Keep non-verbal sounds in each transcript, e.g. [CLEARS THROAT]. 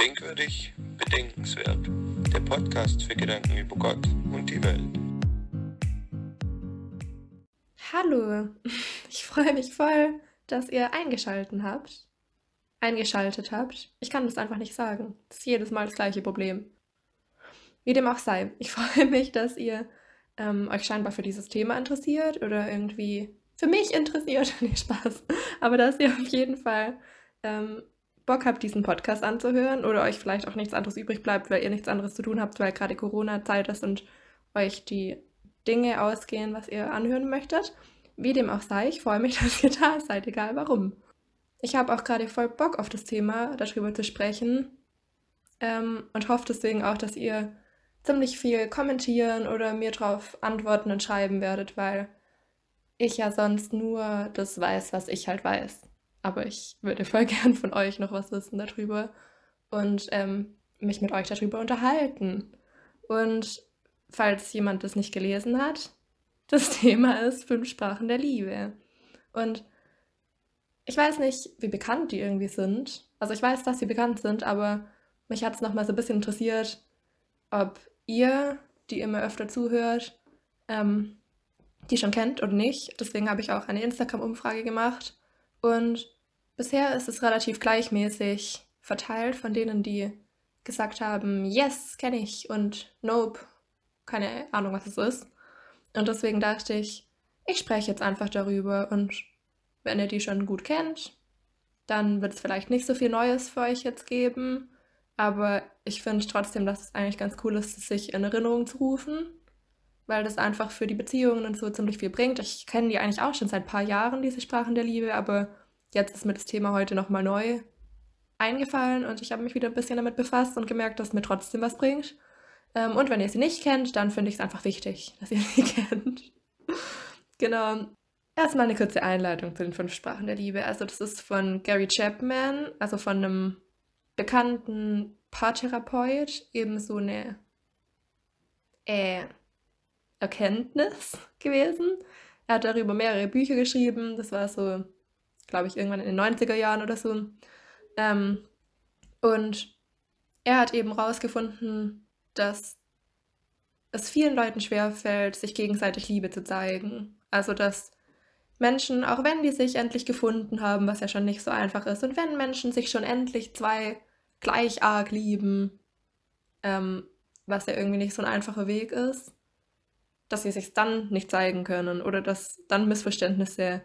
Denkwürdig, bedenkenswert. Der Podcast für Gedanken über Gott und die Welt. Hallo, [LAUGHS] ich freue mich voll, dass ihr eingeschaltet habt. Eingeschaltet habt. Ich kann das einfach nicht sagen. Das ist jedes Mal das gleiche Problem. Wie dem auch sei, ich [LAUGHS] freue mich, dass ihr ähm, euch scheinbar für dieses Thema interessiert oder irgendwie für mich interessiert. [LAUGHS] nee, Spaß. Aber dass ihr auf jeden Fall ähm, Bock habt, diesen Podcast anzuhören oder euch vielleicht auch nichts anderes übrig bleibt, weil ihr nichts anderes zu tun habt, weil gerade Corona-Zeit ist und euch die Dinge ausgehen, was ihr anhören möchtet. Wie dem auch sei, ich freue mich, [LAUGHS] dass ihr da seid, egal warum. Ich habe auch gerade voll Bock auf das Thema, darüber zu sprechen ähm, und hoffe deswegen auch, dass ihr ziemlich viel kommentieren oder mir drauf antworten und schreiben werdet, weil ich ja sonst nur das weiß, was ich halt weiß. Aber ich würde [LAUGHS] voll gern von euch noch was wissen darüber und ähm, mich mit euch darüber unterhalten. Und falls jemand das nicht gelesen hat, [LAUGHS] das Thema ist Fünf Sprachen der Liebe. Und ich weiß nicht, wie bekannt die irgendwie sind. Also ich weiß, dass sie bekannt sind, aber mich hat es nochmal so ein bisschen interessiert, ob ihr, die immer öfter zuhört, ähm, die schon kennt oder nicht. Deswegen habe ich auch eine Instagram-Umfrage gemacht. Und bisher ist es relativ gleichmäßig verteilt von denen, die gesagt haben, yes, kenne ich und nope, keine Ahnung, was es ist. Und deswegen dachte ich, ich spreche jetzt einfach darüber und wenn ihr die schon gut kennt, dann wird es vielleicht nicht so viel Neues für euch jetzt geben. Aber ich finde trotzdem, dass es eigentlich ganz cool ist, sich in Erinnerung zu rufen, weil das einfach für die Beziehungen und so ziemlich viel bringt. Ich kenne die eigentlich auch schon seit ein paar Jahren, diese Sprachen der Liebe, aber jetzt ist mir das Thema heute nochmal neu eingefallen und ich habe mich wieder ein bisschen damit befasst und gemerkt, dass es mir trotzdem was bringt. Ähm, und wenn ihr sie nicht kennt, dann finde ich es einfach wichtig, dass ihr sie [LAUGHS] kennt. genau. Erstmal eine kurze Einleitung zu den fünf Sprachen der Liebe. Also das ist von Gary Chapman, also von einem bekannten Paartherapeut eben so eine äh, Erkenntnis gewesen. Er hat darüber mehrere Bücher geschrieben. Das war so, glaube ich, irgendwann in den 90er Jahren oder so. Ähm, und er hat eben herausgefunden, dass es vielen Leuten schwerfällt, sich gegenseitig Liebe zu zeigen. Also dass Menschen, auch wenn die sich endlich gefunden haben, was ja schon nicht so einfach ist, und wenn Menschen sich schon endlich zwei gleich arg lieben, ähm, was ja irgendwie nicht so ein einfacher Weg ist, dass sie sich dann nicht zeigen können oder dass dann Missverständnisse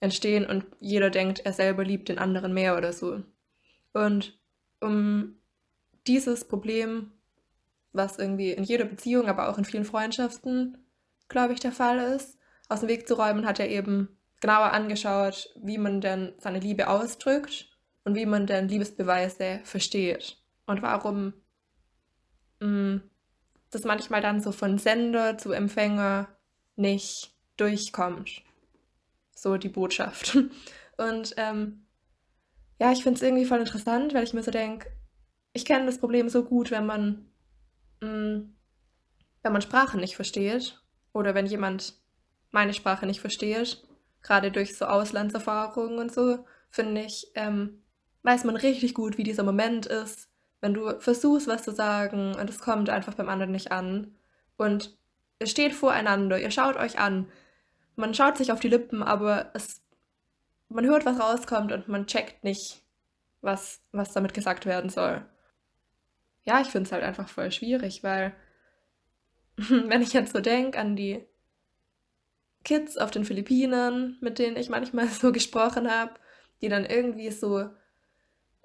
entstehen und jeder denkt, er selber liebt den anderen mehr oder so. Und um dieses Problem, was irgendwie in jeder Beziehung, aber auch in vielen Freundschaften, glaube ich, der Fall ist, aus dem Weg zu räumen, hat er eben genauer angeschaut, wie man denn seine Liebe ausdrückt und wie man denn Liebesbeweise versteht und warum mh, mm, das manchmal dann so von Sender zu Empfänger nicht durchkommt. So die Botschaft. Und ähm, ja, ich finde es irgendwie voll interessant, weil ich mir so denke, ich kenne das Problem so gut, wenn man, mh, mm, wenn man Sprache nicht versteht oder wenn jemand meine Sprache nicht versteht, gerade durch so Auslandserfahrungen und so, finde ich, ähm, weiß man richtig gut, wie dieser Moment ist, wenn du versuchst, was zu sagen und es kommt einfach beim anderen nicht an. Und ihr steht voreinander, ihr schaut euch an. Man schaut sich auf die Lippen, aber es, man hört, was rauskommt und man checkt nicht, was, was damit gesagt werden soll. Ja, ich finde es halt einfach voll schwierig, weil [LAUGHS] wenn ich jetzt so denke an die Kids auf den Philippinen, mit denen ich manchmal [LAUGHS] so gesprochen habe, die dann irgendwie so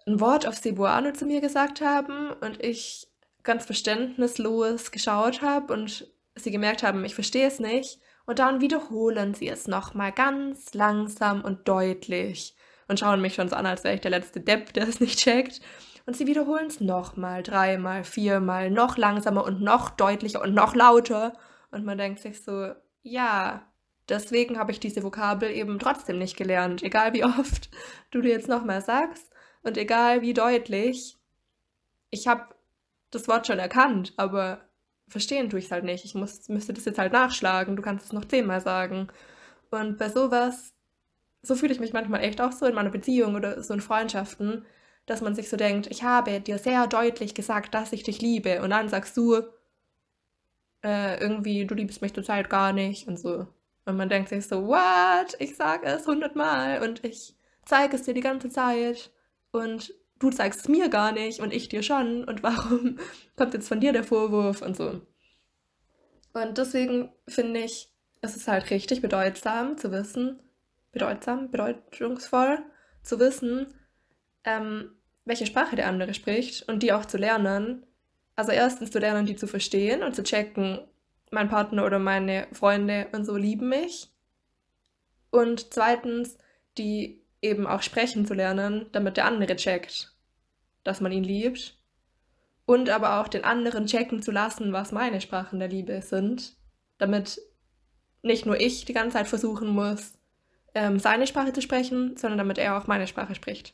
ein Wort auf Cebuano zu mir gesagt haben und ich ganz verständnislos geschaut habe und sie gemerkt haben, ich verstehe es nicht. Und dann wiederholen sie es nochmal ganz langsam und deutlich und schauen mich schon so an, als wäre ich der letzte Depp, der es nicht checkt. Und sie wiederholen es nochmal, dreimal, viermal, noch langsamer und noch deutlicher und noch lauter. Und man denkt sich so, ja, deswegen habe ich diese Vokabel eben trotzdem nicht gelernt, egal wie oft du dir jetzt nochmal sagst. Und egal wie deutlich, ich habe das Wort schon erkannt, aber verstehen tue ich es halt nicht. Ich muss, müsste das jetzt halt nachschlagen. Du kannst es noch zehnmal sagen. Und bei sowas, so fühle ich mich manchmal echt auch so in meiner Beziehung oder so in Freundschaften, dass man sich so denkt, ich habe dir sehr deutlich gesagt, dass ich dich liebe. Und dann sagst du äh, irgendwie, du liebst mich zurzeit gar nicht und so. Und man denkt sich so, what? Ich sage es hundertmal und ich zeige es dir die ganze Zeit. Und du zeigst es mir gar nicht und ich dir schon. Und warum [LAUGHS] kommt jetzt von dir der Vorwurf und so. Und deswegen finde ich, es ist halt richtig bedeutsam zu wissen, bedeutsam, bedeutungsvoll zu wissen, ähm, welche Sprache der andere spricht und die auch zu lernen. Also erstens zu lernen, die zu verstehen und zu checken, mein Partner oder meine Freunde und so lieben mich. Und zweitens, die eben auch sprechen zu lernen, damit der andere checkt, dass man ihn liebt. Und aber auch den anderen checken zu lassen, was meine Sprachen der Liebe sind, damit nicht nur ich die ganze Zeit versuchen muss, ähm, seine Sprache zu sprechen, sondern damit er auch meine Sprache spricht.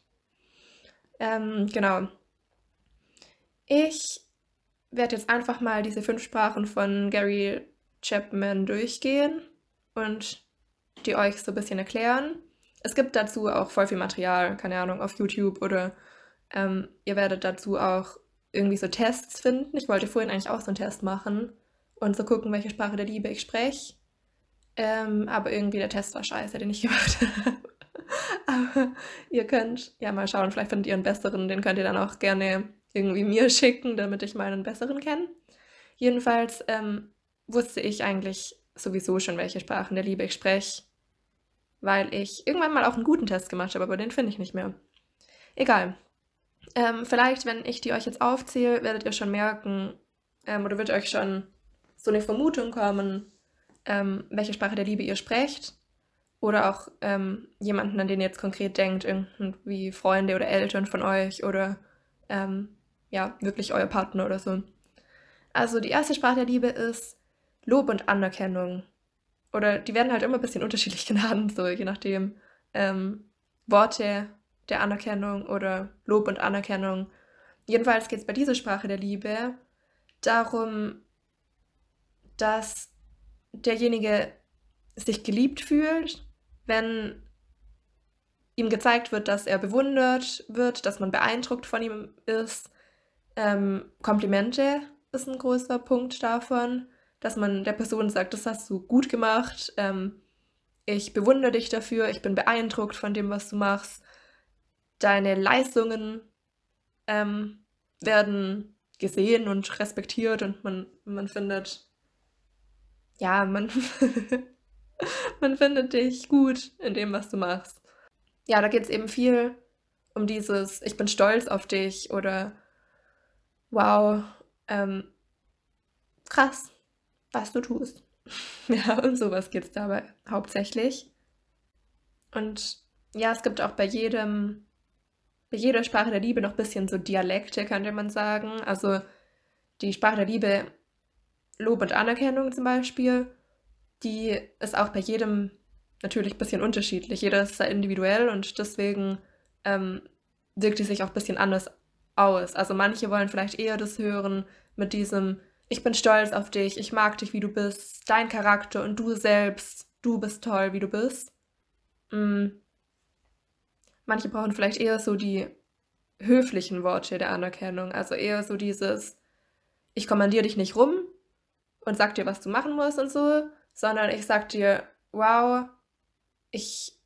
Ähm, genau. Ich werde jetzt einfach mal diese fünf Sprachen von Gary Chapman durchgehen und die euch so ein bisschen erklären. Es gibt dazu auch voll viel Material, keine Ahnung, auf YouTube oder ähm, ihr werdet dazu auch irgendwie so Tests finden. Ich wollte vorhin eigentlich auch so einen Test machen und so gucken, welche Sprache der Liebe ich spreche. Ähm, aber irgendwie der Test war scheiße, den ich [LAUGHS] gemacht habe. aber ihr könnt ja mal schauen, vielleicht findet ihr einen besseren, den könnt ihr dann auch gerne irgendwie mir [LAUGHS] schicken, damit ich meinen besseren kenne. Jedenfalls ähm, wusste ich eigentlich sowieso schon, welche Sprachen der Liebe ich spreche, weil ich irgendwann mal auch einen guten Test gemacht habe, aber den finde ich nicht mehr. Egal. Ähm, vielleicht, wenn ich die euch jetzt aufzähle, werdet ihr schon merken, ähm, oder wird euch schon so eine Vermutung kommen, ähm, welche Sprache der Liebe ihr sprecht. Oder auch ähm, jemanden, an den ihr jetzt konkret denkt, irgendwie Freunde oder Eltern von euch oder ähm, ja, wirklich euer Partner oder so. Also die erste Sprache der Liebe ist Lob und Anerkennung. Oder die werden halt immer ein bisschen unterschiedlich [LAUGHS] genannt, so je nachdem. Ähm, Worte der Anerkennung oder Lob und Anerkennung. Jedenfalls geht es bei dieser Sprache der Liebe darum, dass derjenige sich geliebt fühlt, wenn ihm gezeigt wird, dass er bewundert wird, dass man beeindruckt von ihm ist. Ähm, Komplimente ist ein großer Punkt davon, dass man der Person sagt, das hast du gut gemacht, ähm, ich bewundere dich dafür, ich bin beeindruckt von dem, was du machst. Deine Leistungen ähm, werden gesehen und respektiert und man, man findet, ja, man, [LAUGHS] man findet dich gut in dem, was du machst. Ja, da geht es eben viel um dieses, ich bin stolz auf dich oder wow, ähm, krass, was du tust. [LAUGHS] ja, und sowas geht es dabei hauptsächlich. Und ja, es gibt auch bei jedem, bei jeder Sprache der Liebe noch ein bisschen so Dialekte, könnte man sagen. Also die Sprache der Liebe, Lob und Anerkennung zum Beispiel, die ist auch bei jedem natürlich ein bisschen unterschiedlich. Jeder ist sehr individuell und deswegen ähm, wirkt die sich auch ein bisschen anders aus. Also manche wollen vielleicht eher das hören mit diesem, ich bin stolz auf dich, ich mag dich, wie du bist, dein Charakter und du selbst, du bist toll, wie du bist. Mhm. Manche brauchen vielleicht eher so die höflichen Worte der Anerkennung, also eher so dieses, ich kommandiere dich nicht rum und sag dir, was du machen musst und so, sondern ich sag dir, wow, ich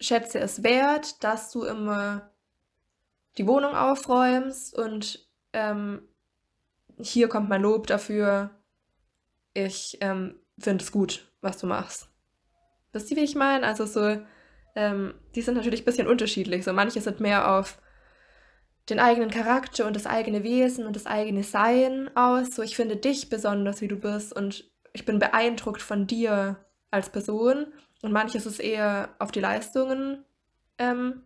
schätze es wert, dass du immer die Wohnung aufräumst und ähm, hier kommt mein Lob dafür. Ich ähm, finde es gut, was du machst. Wisst ihr, wie ich meine? Also so, ähm, die sind natürlich ein bisschen unterschiedlich. So manche sind mehr auf den eigenen Charakter und das eigene Wesen und das eigene Sein aus. So, ich finde dich besonders, wie du bist und ich bin beeindruckt von dir als Person. Und manches ist eher auf die Leistungen ähm,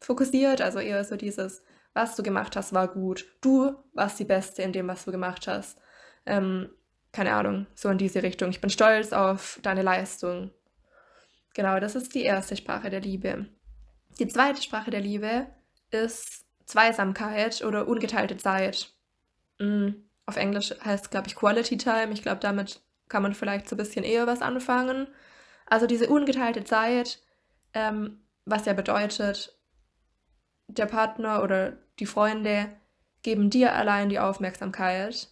fokussiert, also eher so dieses, was du gemacht hast, war gut. Du warst die Beste in dem, was du gemacht hast. Ähm, keine Ahnung, so in diese Richtung. Ich bin stolz auf deine Leistung. Genau, das ist die erste Sprache der Liebe. Die zweite Sprache der Liebe ist Zweisamkeit oder ungeteilte Zeit. Mhm. Auf Englisch heißt es, glaube ich, Quality Time. Ich glaube, damit kann man vielleicht so ein bisschen eher was anfangen. Also diese ungeteilte Zeit, ähm, was ja bedeutet, der Partner oder die Freunde geben dir allein die Aufmerksamkeit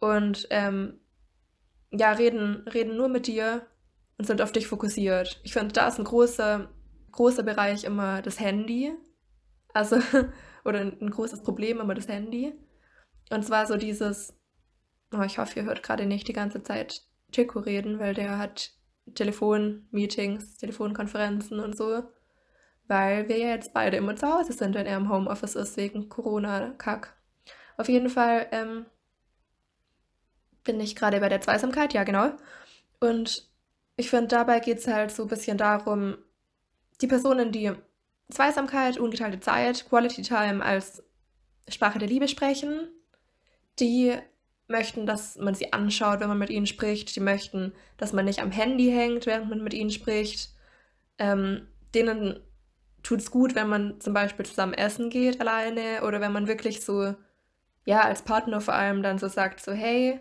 und ähm, ja, reden, reden nur mit dir und sind auf dich fokussiert. Ich finde, da ist ein großer, großer Bereich immer das Handy. Also, [LAUGHS] oder ein großes Problem immer das Handy. Und zwar so dieses, oh, ich hoffe, ihr hört gerade nicht die ganze Zeit Chico reden, weil der hat Telefonmeetings, Telefonkonferenzen und so. Weil wir ja jetzt beide immer zu Hause sind, wenn er im Homeoffice ist, wegen Corona-Kack. Auf jeden Fall ähm, bin ich gerade bei der Zweisamkeit, ja genau. Und ich finde, dabei geht es halt so ein bisschen darum, die Personen, die Zweisamkeit, ungeteilte Zeit, Quality Time als Sprache der Liebe sprechen, die möchten, dass man sie anschaut, wenn man mit ihnen spricht. Die möchten, dass man nicht am Handy hängt, während man mit ihnen spricht. Ähm, denen tut es gut, wenn man zum Beispiel zusammen essen geht alleine oder wenn man wirklich so, ja, als Partner vor allem dann so sagt, so, hey,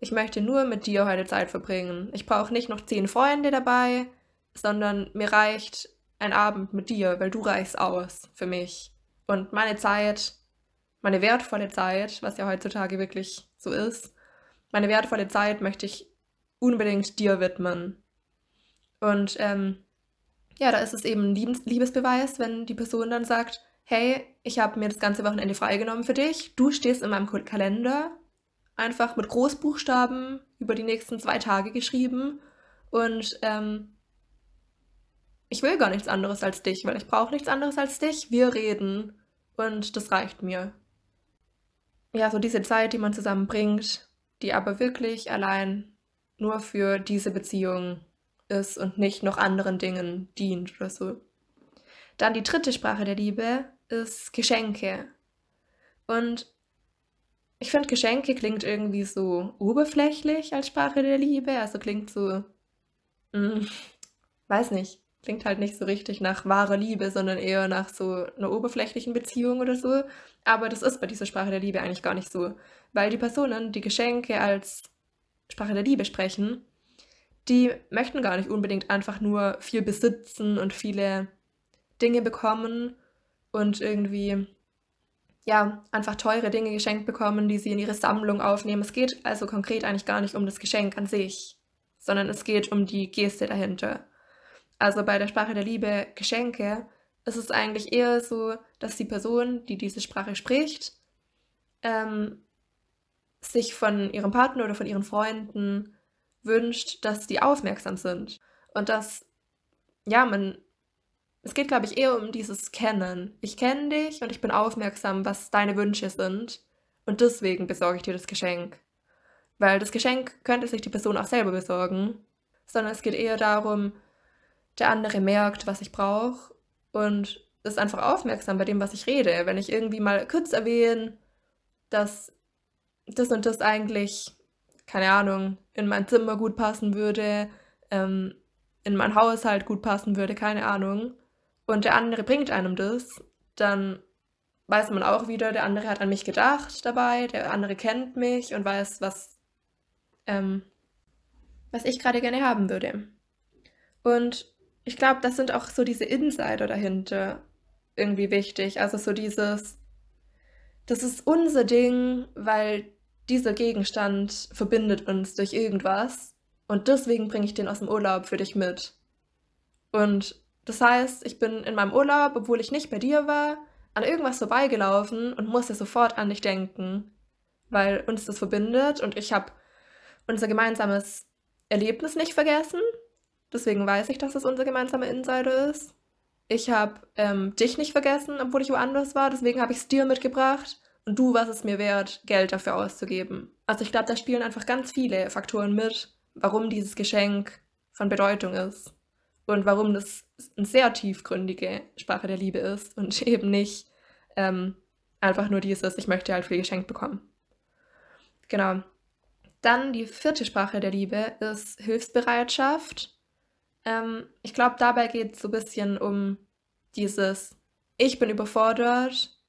ich möchte nur mit dir heute Zeit verbringen. Ich brauche nicht noch zehn Freunde dabei, sondern mir reicht ein Abend mit dir, weil du reichst aus für mich. Und meine Zeit, meine wertvolle Zeit, was ja heutzutage wirklich so ist, meine wertvolle Zeit möchte ich unbedingt dir widmen. Und ähm, ja, da ist es eben ein Liebesbeweis, wenn die Person dann sagt, hey, ich habe mir das ganze Wochenende freigenommen für dich, du stehst in meinem Kalender einfach mit Großbuchstaben über die nächsten zwei Tage geschrieben. Und ähm, ich will gar nichts anderes als dich, weil ich brauche nichts anderes als dich. Wir reden und das reicht mir. Ja, so diese Zeit, die man zusammenbringt, die aber wirklich allein nur für diese Beziehung ist und nicht noch anderen Dingen dient oder so. Dann die dritte Sprache der Liebe ist Geschenke. Und ich finde, Geschenke klingt irgendwie so oberflächlich als Sprache der Liebe. Also klingt so, mm, weiß nicht, klingt halt nicht so richtig nach wahrer Liebe, sondern eher nach so einer oberflächlichen Beziehung oder so. Aber das ist bei dieser Sprache der Liebe eigentlich gar nicht so. Weil die Personen, die Geschenke als Sprache der Liebe sprechen, die möchten gar nicht unbedingt einfach nur viel besitzen und viele Dinge bekommen und irgendwie ja, einfach teure Dinge geschenkt bekommen, die sie in ihre Sammlung aufnehmen. Es geht also konkret eigentlich gar nicht um das Geschenk an sich, sondern es geht um die Geste dahinter. Also bei der Sprache der Liebe Geschenke ist es eigentlich eher so, dass die Person, die diese Sprache spricht, ähm, sich von ihrem Partner oder von ihren Freunden wünscht, dass die aufmerksam sind und dass ja man es geht, glaube ich, eher um dieses Kennen. Ich kenne dich und ich bin aufmerksam, was deine Wünsche sind. Und deswegen besorge ich dir das Geschenk. Weil das Geschenk könnte sich die Person auch selber besorgen. Sondern es geht eher darum, der andere merkt, was ich brauche und ist einfach aufmerksam bei dem, was ich rede. Wenn ich irgendwie mal kurz erwähne, dass das und das eigentlich, keine Ahnung, in mein Zimmer gut passen würde, ähm, in mein Haushalt gut passen würde, keine Ahnung, und der andere bringt einem das, dann weiß man auch wieder, der andere hat an mich gedacht dabei, der andere kennt mich und weiß, was, ähm, was ich gerade gerne haben würde. Und ich glaube, das sind auch so diese Insider dahinter irgendwie wichtig. Also so dieses, das ist unser Ding, weil dieser Gegenstand verbindet uns durch irgendwas und deswegen bringe ich den aus dem Urlaub für dich mit. Und das heißt, ich bin in meinem Urlaub, obwohl ich nicht bei dir war, an irgendwas vorbeigelaufen und musste sofort an dich denken, weil uns das verbindet und ich habe unser gemeinsames Erlebnis nicht vergessen. Deswegen weiß ich, dass es unser gemeinsamer Insider ist. Ich habe ähm, dich nicht vergessen, obwohl ich woanders war. Deswegen habe ich es dir mitgebracht und du warst es mir wert, Geld dafür auszugeben. Also ich glaube, da spielen einfach ganz viele Faktoren mit, warum dieses Geschenk von Bedeutung ist und warum das eine sehr tiefgründige Sprache der Liebe ist und [LAUGHS] eben nicht ähm, einfach nur dieses, ich möchte halt viel geschenkt bekommen. Genau. Dann die vierte Sprache der Liebe ist Hilfsbereitschaft. Ähm, ich glaube, dabei geht es so ein bisschen um dieses, ich bin überfordert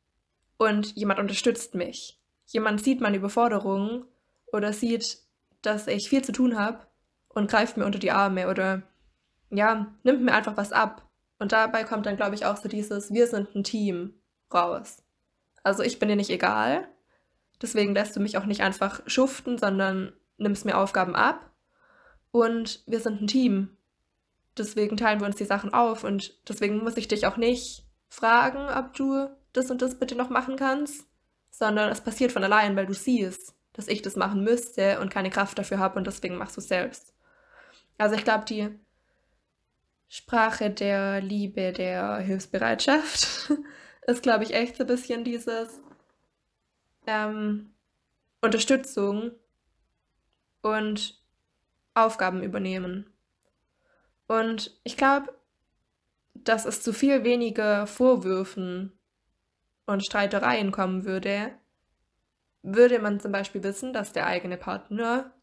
und jemand unterstützt mich. Jemand sieht meine Überforderung oder sieht, dass ich viel zu tun habe und greift mir unter die Arme oder ja, nimmt mir einfach was ab Und dabei kommt dann, glaube ich, auch so dieses Wir sind ein Team raus. Also ich bin dir nicht egal. Deswegen lässt du mich auch nicht einfach schuften, sondern nimmst mir Aufgaben ab. Und wir sind ein Team. Deswegen teilen wir uns die Sachen auf und deswegen muss ich dich auch nicht fragen, ob du das und das bitte noch machen kannst, sondern es passiert von allein, weil du siehst, dass ich das machen müsste und keine Kraft dafür habe und deswegen machst du es selbst. Also ich glaube, die Sprache der Liebe, der Hilfsbereitschaft [LAUGHS] ist, glaube ich, echt so ein bisschen dieses ähm, Unterstützung und Aufgaben übernehmen. Und ich glaube, dass es zu viel weniger Vorwürfen und Streitereien kommen würde, würde man zum Beispiel wissen, dass der eigene Partner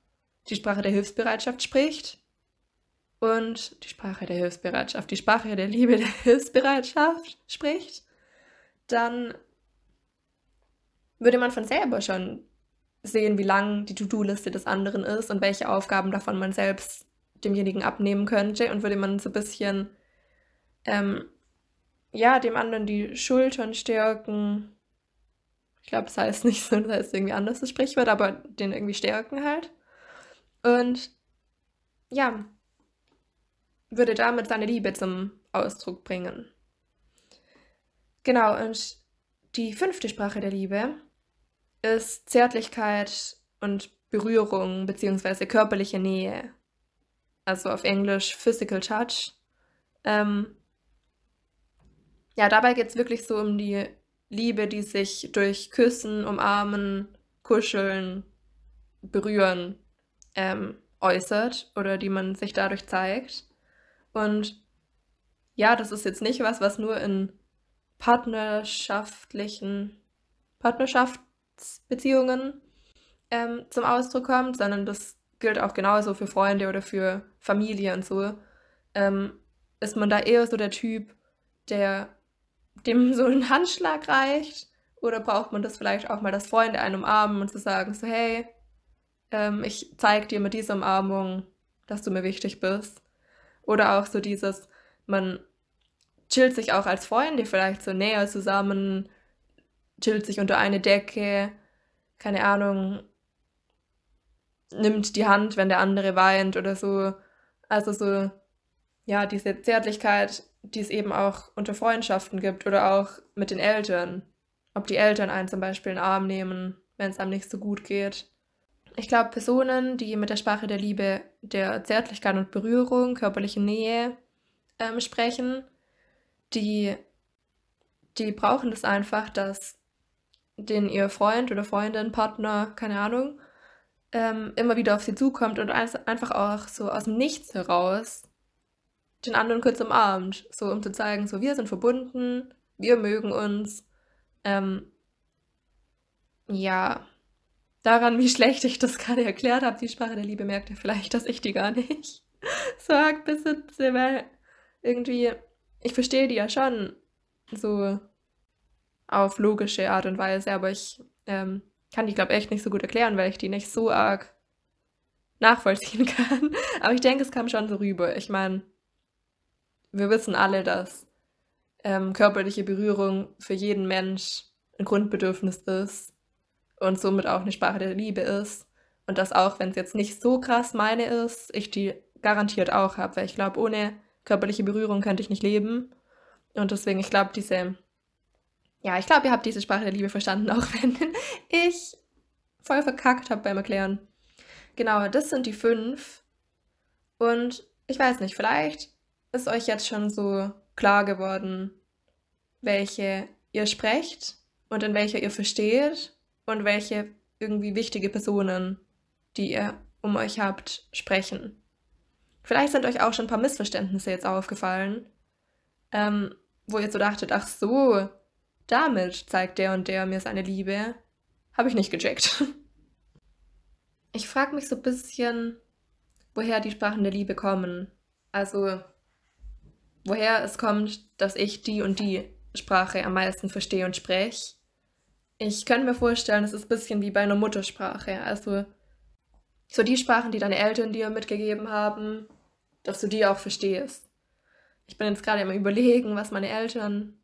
die Sprache der Hilfsbereitschaft spricht und die Sprache der Hilfsbereitschaft, die Sprache der Liebe der Hilfsbereitschaft spricht, dann würde man von selber schon sehen, wie lang die To-Do-Liste des anderen ist und welche Aufgaben davon man selbst demjenigen abnehmen könnte und würde man so ein bisschen ähm, ja, dem anderen die Schultern stärken. Ich glaube, das heißt nicht so, das heißt irgendwie anders das Sprichwort, aber den irgendwie stärken halt. Und ja, würde damit seine Liebe zum Ausdruck bringen. Genau, und die fünfte Sprache der Liebe ist Zärtlichkeit und Berührung bzw. körperliche Nähe. Also auf Englisch Physical Touch. Ähm, ja, dabei geht es wirklich so um die Liebe, die sich durch Küssen, Umarmen, Kuscheln, Berühren ähm, äußert oder die man sich dadurch zeigt. Und ja, das ist jetzt nicht was, was nur in partnerschaftlichen Partnerschaftsbeziehungen ähm, zum Ausdruck kommt, sondern das gilt auch genauso für Freunde oder für Familie und so. Ähm, ist man da eher so der Typ, der dem so ein Handschlag reicht? Oder braucht man das vielleicht auch mal, dass Freunde einen umarmen und zu sagen, so hey, ähm, ich zeige dir mit dieser Umarmung, dass du mir wichtig bist. Oder auch so dieses, man chillt sich auch als Freunde vielleicht so näher zusammen, chillt sich unter eine Decke, keine Ahnung, nimmt die Hand, wenn der andere weint oder so. Also so, ja, diese Zärtlichkeit, die es eben auch unter Freundschaften gibt oder auch mit den Eltern. Ob die Eltern einen zum Beispiel in den Arm nehmen, wenn es einem nicht so gut geht. Ich glaube, Personen, die mit der Sprache der Liebe, der Zärtlichkeit und Berührung, körperliche Nähe ähm, sprechen, die, die brauchen das einfach, dass den ihr Freund oder Freundin, Partner, keine Ahnung, ähm, immer wieder auf sie zukommt und einfach auch so aus dem Nichts heraus den anderen kurz umarmt, so um zu zeigen, so wir sind verbunden, wir mögen uns. Ähm, ja, daran, wie [LAUGHS] schlecht ich das gerade erklärt habe, die Sprache der Liebe, merkt ihr vielleicht, dass ich die gar nicht [LAUGHS] so arg besitze, weil irgendwie, ich verstehe die ja schon so auf logische Art und Weise, aber ich ähm, kann die, glaube ich, echt nicht so gut erklären, weil ich die nicht so arg nachvollziehen [LAUGHS] kann. Aber ich denke, es kam schon so rüber. Ich meine, wir wissen alle, dass ähm, körperliche Berührung für jeden Mensch ein Grundbedürfnis ist und somit auch eine Sprache der Liebe ist. Und dass auch, wenn es jetzt nicht so krass meine ist, ich die garantiert auch habe, weil ich glaube, ohne körperliche Berührung könnte ich nicht leben. Und deswegen, ich glaube, diese, ja, ich glaube, ihr habt diese Sprache der Liebe verstanden, [LAUGHS] auch wenn ich voll verkackt habe beim Erklären. Genau, das sind die fünf. Und ich weiß nicht, vielleicht ist euch jetzt schon so klar geworden, welche ihr sprecht und in welcher ihr versteht und welche irgendwie wichtige Personen, die ihr um euch habt, sprechen. Vielleicht sind euch auch schon ein paar Missverständnisse jetzt aufgefallen, ähm, wo ihr so dachtet, ach so, damit zeigt der und der mir seine Liebe. Habe ich nicht gecheckt. [LAUGHS] Ich frage mich so ein bisschen, woher die Sprachen der Liebe kommen. Also, woher es kommt, dass ich die und die Sprache am meisten verstehe und spreche ich könnte mir vorstellen, es ist ein bisschen wie bei einer Muttersprache. Also so die Sprachen, die deine Eltern dir mitgegeben haben, dass du die auch verstehst. ich bin jetzt gerade immer überlegen, was meine Eltern,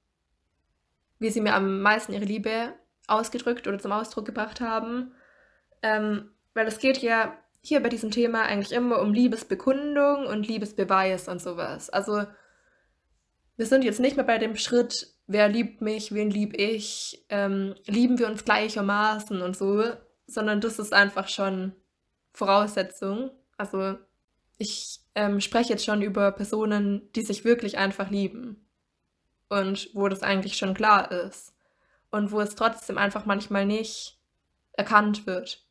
wie sie mir am meisten ihre Liebe ausgedrückt oder zum Ausdruck gebracht haben. Ähm, weil es geht ja hier bei diesem Thema eigentlich immer um Liebesbekundung und Liebesbeweis und sowas. Also wir sind jetzt nicht mehr bei dem Schritt, wer liebt mich, wen lieb ich, ähm, lieben wir uns gleichermaßen und so, sondern das ist einfach schon Voraussetzung. Also ich ähm, spreche jetzt schon über Personen, die sich wirklich einfach lieben und wo das eigentlich schon klar ist und wo es trotzdem einfach manchmal nicht erkannt wird.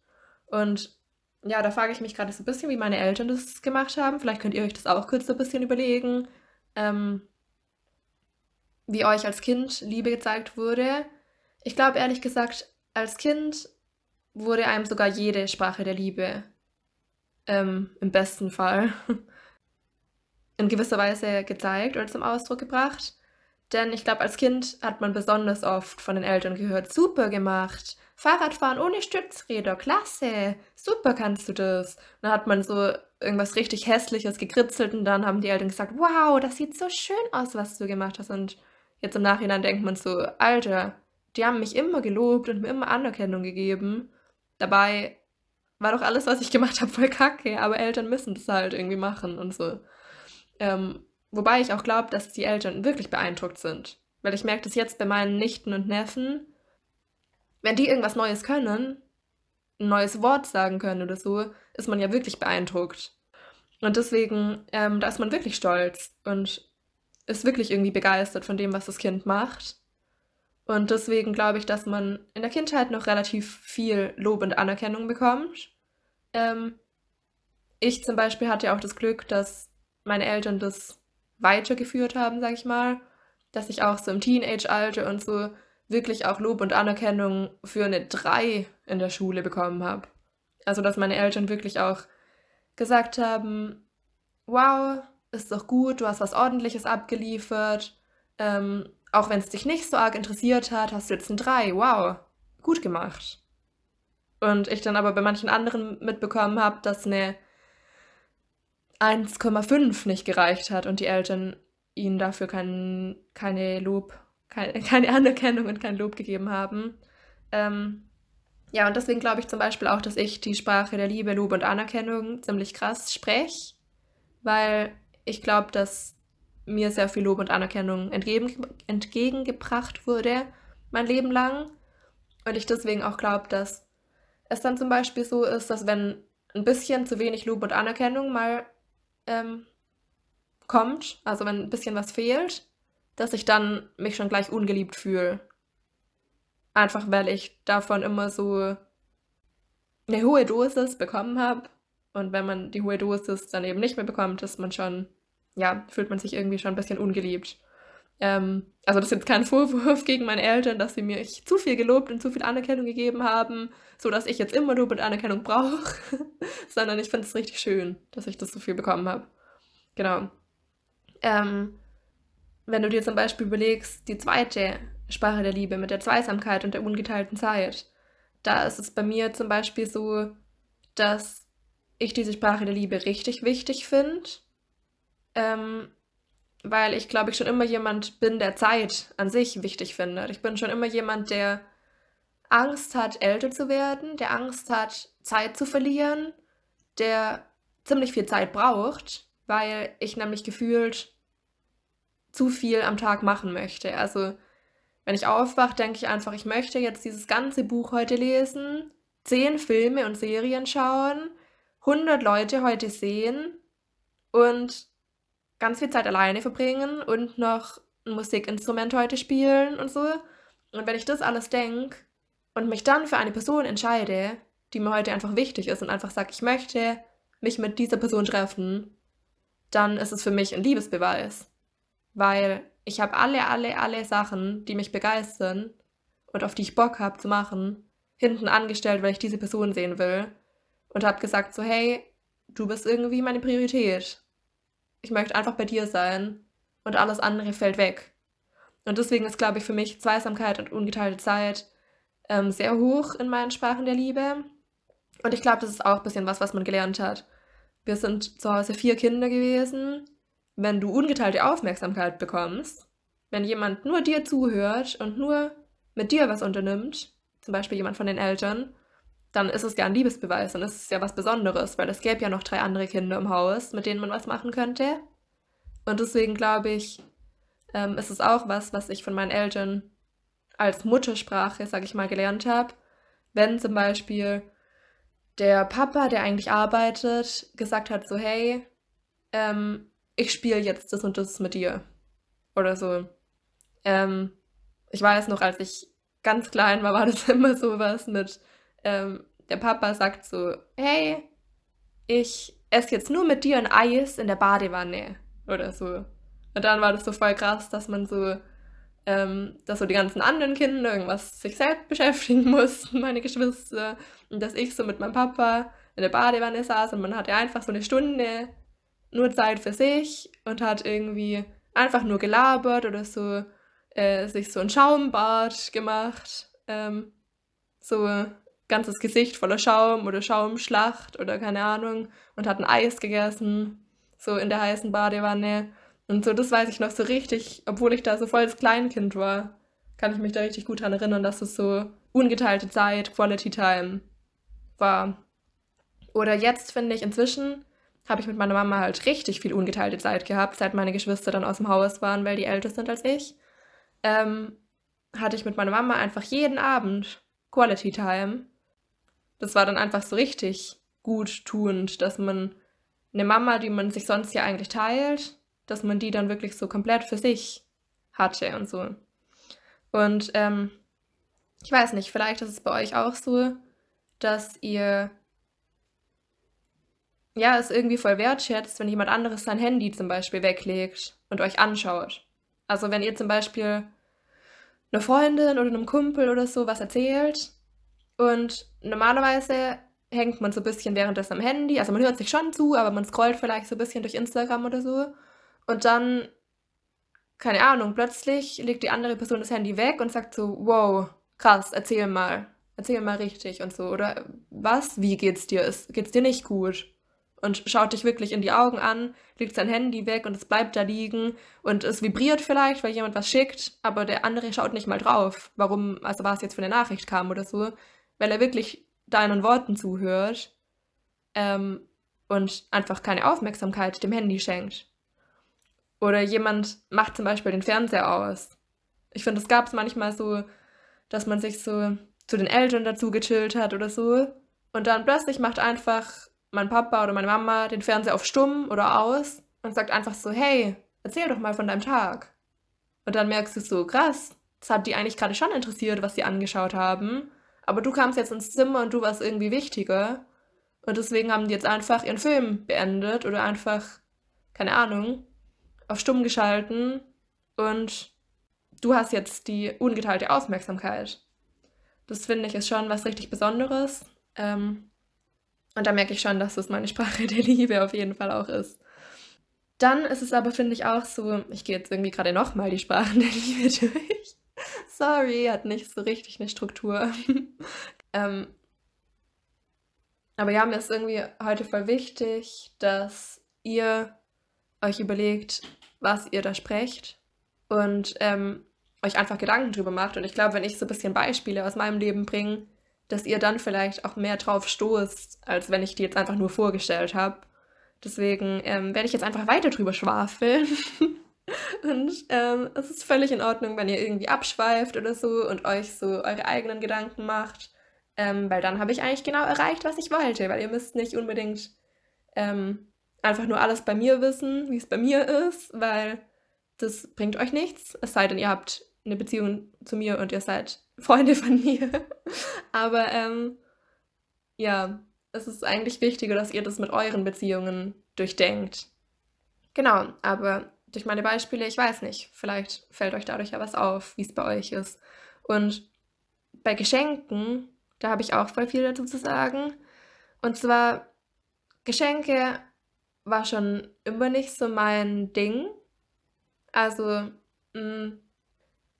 Und ja, da frage ich mich gerade so ein bisschen, wie meine Eltern das gemacht haben. Vielleicht könnt ihr euch das auch kurz so ein bisschen überlegen. Ähm, wie euch als Kind Liebe gezeigt wurde. Ich glaube ehrlich gesagt, als Kind wurde einem sogar jede Sprache der Liebe ähm, im besten Fall [LAUGHS] in gewisser Weise gezeigt oder zum Ausdruck gebracht. Denn ich glaube, als Kind hat man besonders oft von den Eltern gehört, super gemacht, Fahrradfahren ohne Stützräder, klasse, super kannst du das. Und dann hat man so irgendwas richtig Hässliches gekritzelt und dann haben die Eltern gesagt, wow, das sieht so schön aus, was du gemacht hast. Und jetzt im Nachhinein denkt man so, Alter, die haben mich immer gelobt und mir immer Anerkennung gegeben. Dabei war doch alles, was ich gemacht [LAUGHS] habe, voll kacke, aber Eltern müssen das halt irgendwie machen und so. Ähm, wobei ich auch glaube, dass die Eltern wirklich beeindruckt sind. Weil ich merke das jetzt bei meinen Nichten und Neffen. Wenn die irgendwas Neues können, ein neues Wort sagen können oder so, ist man ja wirklich beeindruckt. Und deswegen, ähm, da ist man wirklich stolz und ist wirklich irgendwie begeistert von dem, was das Kind macht. Und deswegen glaube ich, dass man in der Kindheit noch relativ viel Lob und Anerkennung bekommt. Ähm, ich zum Beispiel hatte auch das Glück, dass meine Eltern das weitergeführt haben, sag ich mal. Dass ich auch so im Teenage-Alter und so wirklich auch Lob und Anerkennung für eine 3 in der Schule bekommen habe. Also, dass meine Eltern wirklich auch gesagt haben, wow, ist doch gut, du hast was Ordentliches abgeliefert. Ähm, auch wenn es dich nicht so arg interessiert hat, hast du jetzt ein 3. Wow, gut gemacht. Und ich dann aber bei manchen anderen mitbekommen habe, dass eine 1,5 nicht gereicht hat und die Eltern ihnen dafür kein, keine Lob, keine, [LAUGHS] keine Anerkennung und kein Lob gegeben haben. Ähm, ja, und deswegen glaube ich zum Beispiel auch, dass ich die Sprache der Liebe, Lob und Anerkennung ziemlich krass spreche, weil ich glaube, dass mir sehr viel Lob und Anerkennung entgegen, entgegengebracht wurde, mein Leben lang. Und ich deswegen auch glaube, dass es dann zum Beispiel so ist, dass wenn ein bisschen zu wenig Lob und Anerkennung mal ähm, kommt, also wenn ein bisschen was fehlt, dass ich dann mich schon gleich ungeliebt fühle. Einfach weil ich davon immer so eine hohe Dosis bekommen habe. Und wenn man die hohe Dosis dann eben nicht mehr bekommt, ist man schon, ja, fühlt man sich irgendwie schon ein bisschen ungeliebt. Ähm, also das ist jetzt kein Vorwurf [LAUGHS] gegen meine Eltern, dass sie mir zu viel gelobt und zu viel Anerkennung gegeben haben, so dass ich jetzt immer Lob und Anerkennung [LAUGHS] brauche, sondern ich finde es richtig schön, dass ich das so viel bekommen habe. Genau. Ähm, wenn du dir zum Beispiel überlegst, die zweite Sprache der Liebe mit der Zweisamkeit und der ungeteilten Zeit, da ist es bei mir zum Beispiel so, dass ich diese Sprache der Liebe richtig wichtig finde. Ähm, weil ich glaube ich schon immer jemand bin, der Zeit an sich wichtig findet. Ich bin schon immer jemand, der Angst hat, älter zu werden, der Angst hat, Zeit zu verlieren, der ziemlich viel Zeit braucht, weil ich nämlich gefühlt zu viel am Tag machen möchte. Also wenn ich aufwache, denke ich einfach, ich möchte jetzt dieses ganze Buch heute lesen, zehn Filme und Serien schauen, 100 Leute heute sehen und ganz viel Zeit alleine verbringen und noch ein Musikinstrument heute spielen und so. Und wenn ich das alles denke und mich dann für eine Person entscheide, die mir heute einfach wichtig ist und einfach sage, ich möchte mich mit dieser Person treffen, dann ist es für mich ein Liebesbeweis. Weil ich habe alle, alle, alle Sachen, die mich begeistern und auf die ich Bock habe zu machen, hinten angestellt, weil ich diese Person sehen will. Und habe gesagt so, hey, du bist irgendwie meine Priorität ich möchte einfach bei dir sein und alles andere fällt weg. Und deswegen ist, glaube ich, für mich Zweisamkeit und ungeteilte Zeit ähm, sehr hoch in meinen Sprachen der Liebe. Und ich glaube, das ist auch ein bisschen was, was man gelernt hat. Wir sind zu Hause vier Kinder gewesen wenn du ungeteilte Aufmerksamkeit bekommst, wenn jemand nur dir zuhört und nur mit dir was unternimmt, zum Beispiel jemand von den Eltern, dann ist es ja ein Liebesbeweis, dann ist es ja was Besonderes, weil es gäbe ja noch drei andere Kinder im Haus, mit denen man was machen könnte. Und deswegen glaube ich, ähm, ist es auch was, was ich von meinen Eltern als Muttersprache, sage ich mal, gelernt habe. Wenn zum Beispiel der Papa, der eigentlich arbeitet, gesagt hat so, hey, ähm, ich spiele jetzt das und das mit dir. Oder so. Ähm, ich weiß noch, als ich ganz klein war, war das [LAUGHS] immer so was mit, ähm, der Papa sagt so, hey, ich esse jetzt nur mit dir ein Eis in der Badewanne. Oder so. Und dann war das so voll krass, dass man so, ähm, dass so die ganzen anderen Kinder irgendwas sich selbst [LAUGHS] beschäftigen mussten, meine Geschwister. Und dass ich so mit meinem Papa in der Badewanne saß und man hatte einfach so eine Stunde nur Zeit für sich und hat irgendwie einfach nur gelabert oder so äh, sich so ein Schaumbad gemacht. Ähm, so ganzes Gesicht voller Schaum oder Schaumschlacht oder keine Ahnung und hat ein Eis gegessen, so in der heißen Badewanne. Und so, das weiß ich noch so richtig, obwohl ich da so voll das Kleinkind war, kann ich mich da richtig gut daran erinnern, dass es so ungeteilte Zeit, Quality Time war. Oder jetzt finde ich inzwischen, habe ich mit meiner Mama halt richtig viel ungeteilte Zeit gehabt, seit meine Geschwister dann aus dem Haus waren, weil die älter sind als ich. Ähm, hatte ich mit meiner Mama einfach jeden Abend Quality Time. Das war dann einfach so richtig gut tuend, dass man eine Mama, die man sich sonst ja eigentlich teilt, dass man die dann wirklich so komplett für sich hatte und so. Und ähm, ich weiß nicht, vielleicht ist es bei euch auch so, dass ihr ja, es irgendwie voll wertschätzt, wenn jemand anderes sein Handy zum Beispiel weglegt und euch anschaut. Also wenn ihr zum Beispiel einer Freundin oder einem Kumpel oder so was erzählt und normalerweise hängt man so ein bisschen währenddessen am Handy, also man hört sich schon zu, aber man scrollt vielleicht so ein bisschen durch Instagram oder so und dann, keine Ahnung, plötzlich legt die andere Person das Handy weg und sagt so, wow, krass, erzähl mal, erzähl mal richtig und so. Oder was, wie geht's dir? Ist, geht's dir nicht gut? Und schaut dich wirklich in die Augen an, legt sein Handy weg und es bleibt da liegen und es vibriert vielleicht, weil jemand was schickt, aber der andere schaut nicht mal drauf, warum, also was jetzt für eine Nachricht kam oder so, weil er wirklich deinen Worten zuhört ähm, und einfach keine Aufmerksamkeit dem Handy schenkt. Oder jemand macht zum Beispiel den Fernseher aus. Ich finde, es gab es manchmal so, dass man sich so zu den Eltern dazu gechillt hat oder so. Und dann plötzlich macht einfach mein Papa oder meine Mama den Fernseher auf stumm oder aus und sagt einfach so, hey, erzähl doch mal von deinem Tag. Und dann merkst du so, krass, das hat die eigentlich gerade schon interessiert, was sie angeschaut haben. Aber du kamst jetzt ins Zimmer und du warst irgendwie wichtiger. Und deswegen haben die jetzt einfach ihren Film beendet oder einfach, keine Ahnung, auf stumm geschalten und du hast jetzt die ungeteilte Aufmerksamkeit. Das finde ich ist schon was richtig Besonderes. Ähm, und da merke ich schon, dass das meine Sprache [LAUGHS] der Liebe auf jeden Fall auch ist. Dann ist es aber, finde ich, auch so, ich gehe jetzt irgendwie gerade nochmal die Sprachen der Liebe [LAUGHS] durch. Sorry, hat nicht so richtig eine Struktur. [LAUGHS] ähm, aber ja, mir ist irgendwie heute voll wichtig, dass ihr euch überlegt, was ihr da sprecht und ähm, euch einfach Gedanken drüber macht. Und ich glaube, wenn ich so ein bisschen Beispiele aus meinem Leben bringe, dass ihr dann vielleicht auch mehr drauf stoßt, als wenn ich die jetzt einfach nur vorgestellt habe. Deswegen ähm, werde ich jetzt einfach weiter drüber schwafeln. [LAUGHS] und ähm, es ist völlig in Ordnung, wenn ihr irgendwie abschweift oder so und euch so eure eigenen Gedanken macht. Ähm, weil dann habe ich eigentlich genau erreicht, was ich wollte. Weil ihr müsst nicht unbedingt ähm, einfach nur alles bei mir wissen, wie es bei mir ist, weil das bringt euch nichts. Es sei denn, ihr habt eine Beziehung zu mir und ihr seid Freunde von mir. [LAUGHS] Aber ähm, ja, es ist eigentlich wichtiger, dass ihr das mit euren Beziehungen durchdenkt. Genau, aber durch meine Beispiele, ich weiß nicht, vielleicht fällt euch dadurch ja was auf, wie es bei euch ist. Und bei Geschenken, da habe ich auch voll viel dazu zu sagen. Und zwar, Geschenke war schon immer nicht so mein Ding. Also, mh, mm,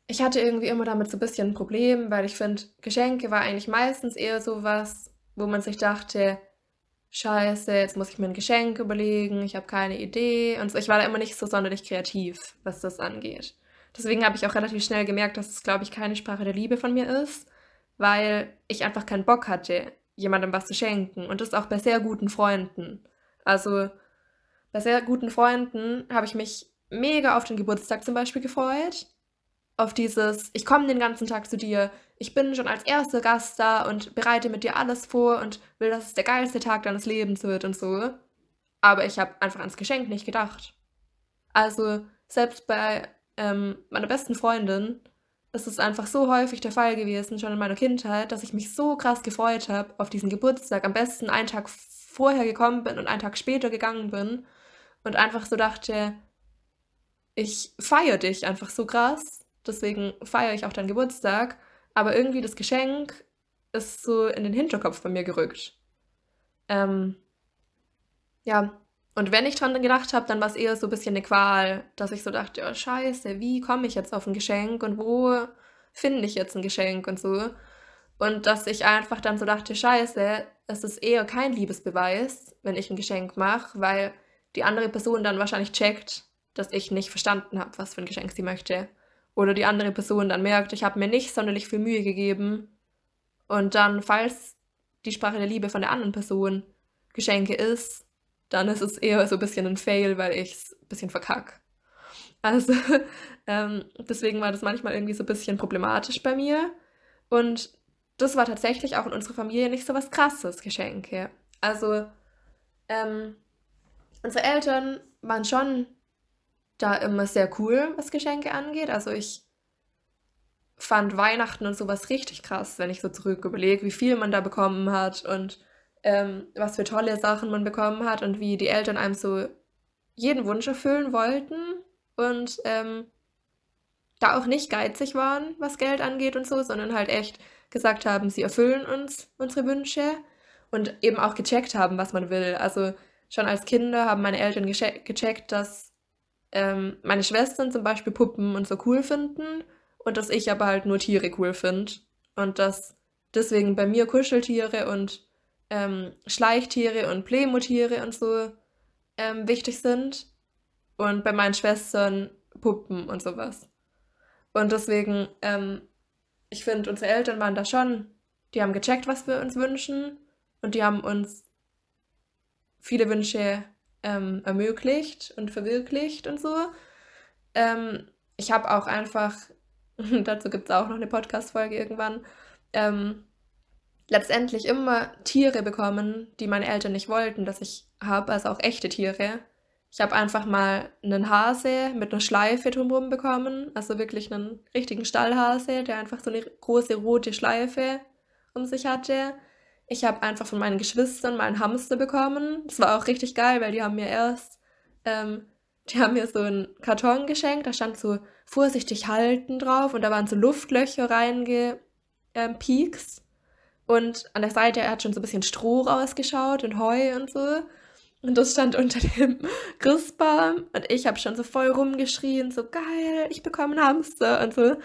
ich hatte irgendwie immer damit so ein bisschen ein Problem, weil ich finde, Geschenke war eigentlich meistens eher so was, wo man sich dachte, scheiße, jetzt muss ich mir ein Geschenk überlegen, ich habe keine Idee. Und so. ich war da immer nicht so sonderlich kreativ, was das angeht. Deswegen habe ich auch relativ schnell gemerkt, dass es, glaube ich, keine Sprache der Liebe von mir ist, weil ich einfach keinen Bock hatte, jemandem was zu schenken. Und das auch bei sehr guten Freunden. Also bei sehr guten Freunden habe ich mich mega auf den Geburtstag zum Beispiel gefreut. Auf dieses, ich komme den ganzen Tag zu dir, ich bin schon als erster Gast da und bereite mit dir alles vor und will, dass es der geilste Tag deines Lebens wird und so. Aber ich habe einfach ans Geschenk nicht gedacht. Also selbst bei ähm, meiner besten Freundin ist es einfach so häufig der Fall gewesen, schon in meiner Kindheit, dass ich mich so krass gefreut habe auf diesen Geburtstag. Am besten einen Tag vorher gekommen bin und einen Tag später gegangen bin und einfach so dachte, ich feiere dich einfach so krass. Deswegen feiere ich auch deinen Geburtstag. Aber irgendwie das Geschenk ist so in den Hinterkopf bei mir gerückt. Ähm, ja, und wenn ich dran gedacht habe, dann war es eher so ein bisschen eine Qual, dass ich so dachte, oh scheiße, wie komme ich jetzt auf ein Geschenk und wo finde ich jetzt ein Geschenk und so. Und dass ich einfach dann so dachte, scheiße, es ist eher kein Liebesbeweis, wenn ich ein Geschenk mache, weil die andere Person dann wahrscheinlich checkt, dass ich nicht verstanden habe, was für ein Geschenk sie möchte. Oder die andere Person dann merkt, ich habe mir nicht sonderlich viel Mühe gegeben. Und dann, falls die Sprache der Liebe von der anderen Person Geschenke ist, dann ist es eher so ein bisschen ein Fail, weil ich es ein bisschen verkack. Also [LAUGHS] ähm, deswegen war das manchmal irgendwie so ein bisschen problematisch bei mir. Und das war tatsächlich auch in unserer Familie nicht so was krasses, Geschenke. Also ähm, unsere Eltern waren schon da immer sehr cool, was Geschenke angeht. Also ich fand Weihnachten und sowas richtig krass, wenn ich so zurück überlege, wie viel man da bekommen hat und ähm, was für tolle Sachen man bekommen hat und wie die Eltern einem so jeden Wunsch erfüllen wollten und ähm, da auch nicht geizig waren, was Geld angeht und so, sondern halt echt gesagt haben, sie erfüllen uns unsere Wünsche und eben auch gecheckt haben, was man will. Also schon als Kinder haben meine Eltern gecheckt, dass ähm, meine Schwestern zum Beispiel Puppen und so cool finden und dass ich aber halt nur Tiere cool finde. Und dass deswegen bei mir Kuscheltiere und ähm, Schleichtiere und Playmotiere und so ähm, wichtig sind. Und bei meinen Schwestern Puppen und sowas. Und deswegen, ähm, ich finde, unsere Eltern waren da schon, die haben gecheckt, was wir uns wünschen. Und die haben uns viele Wünsche ähm, ermöglicht und verwirklicht und so. Ähm, ich habe auch einfach, [LAUGHS] dazu gibt es auch noch eine Podcast-Folge irgendwann, ähm, letztendlich immer Tiere bekommen, die meine Eltern nicht wollten, dass ich habe, also auch echte Tiere. Ich habe einfach mal einen Hase mit einer Schleife drumherum bekommen, also wirklich einen richtigen Stallhase, der einfach so eine große rote Schleife um sich hatte. Ich habe einfach von meinen Geschwistern mal einen Hamster bekommen. Das war auch richtig geil, weil die haben mir erst, ähm, die haben mir so einen Karton geschenkt, da stand so vorsichtig halten drauf und da waren so Luftlöcher reingepiekst. Und an der Seite hat schon so ein bisschen Stroh rausgeschaut und Heu und so. Und das stand unter [LAUGHS] dem Christbaum. Und ich habe schon so voll rumgeschrien, so geil, ich bekomme einen Hamster und so.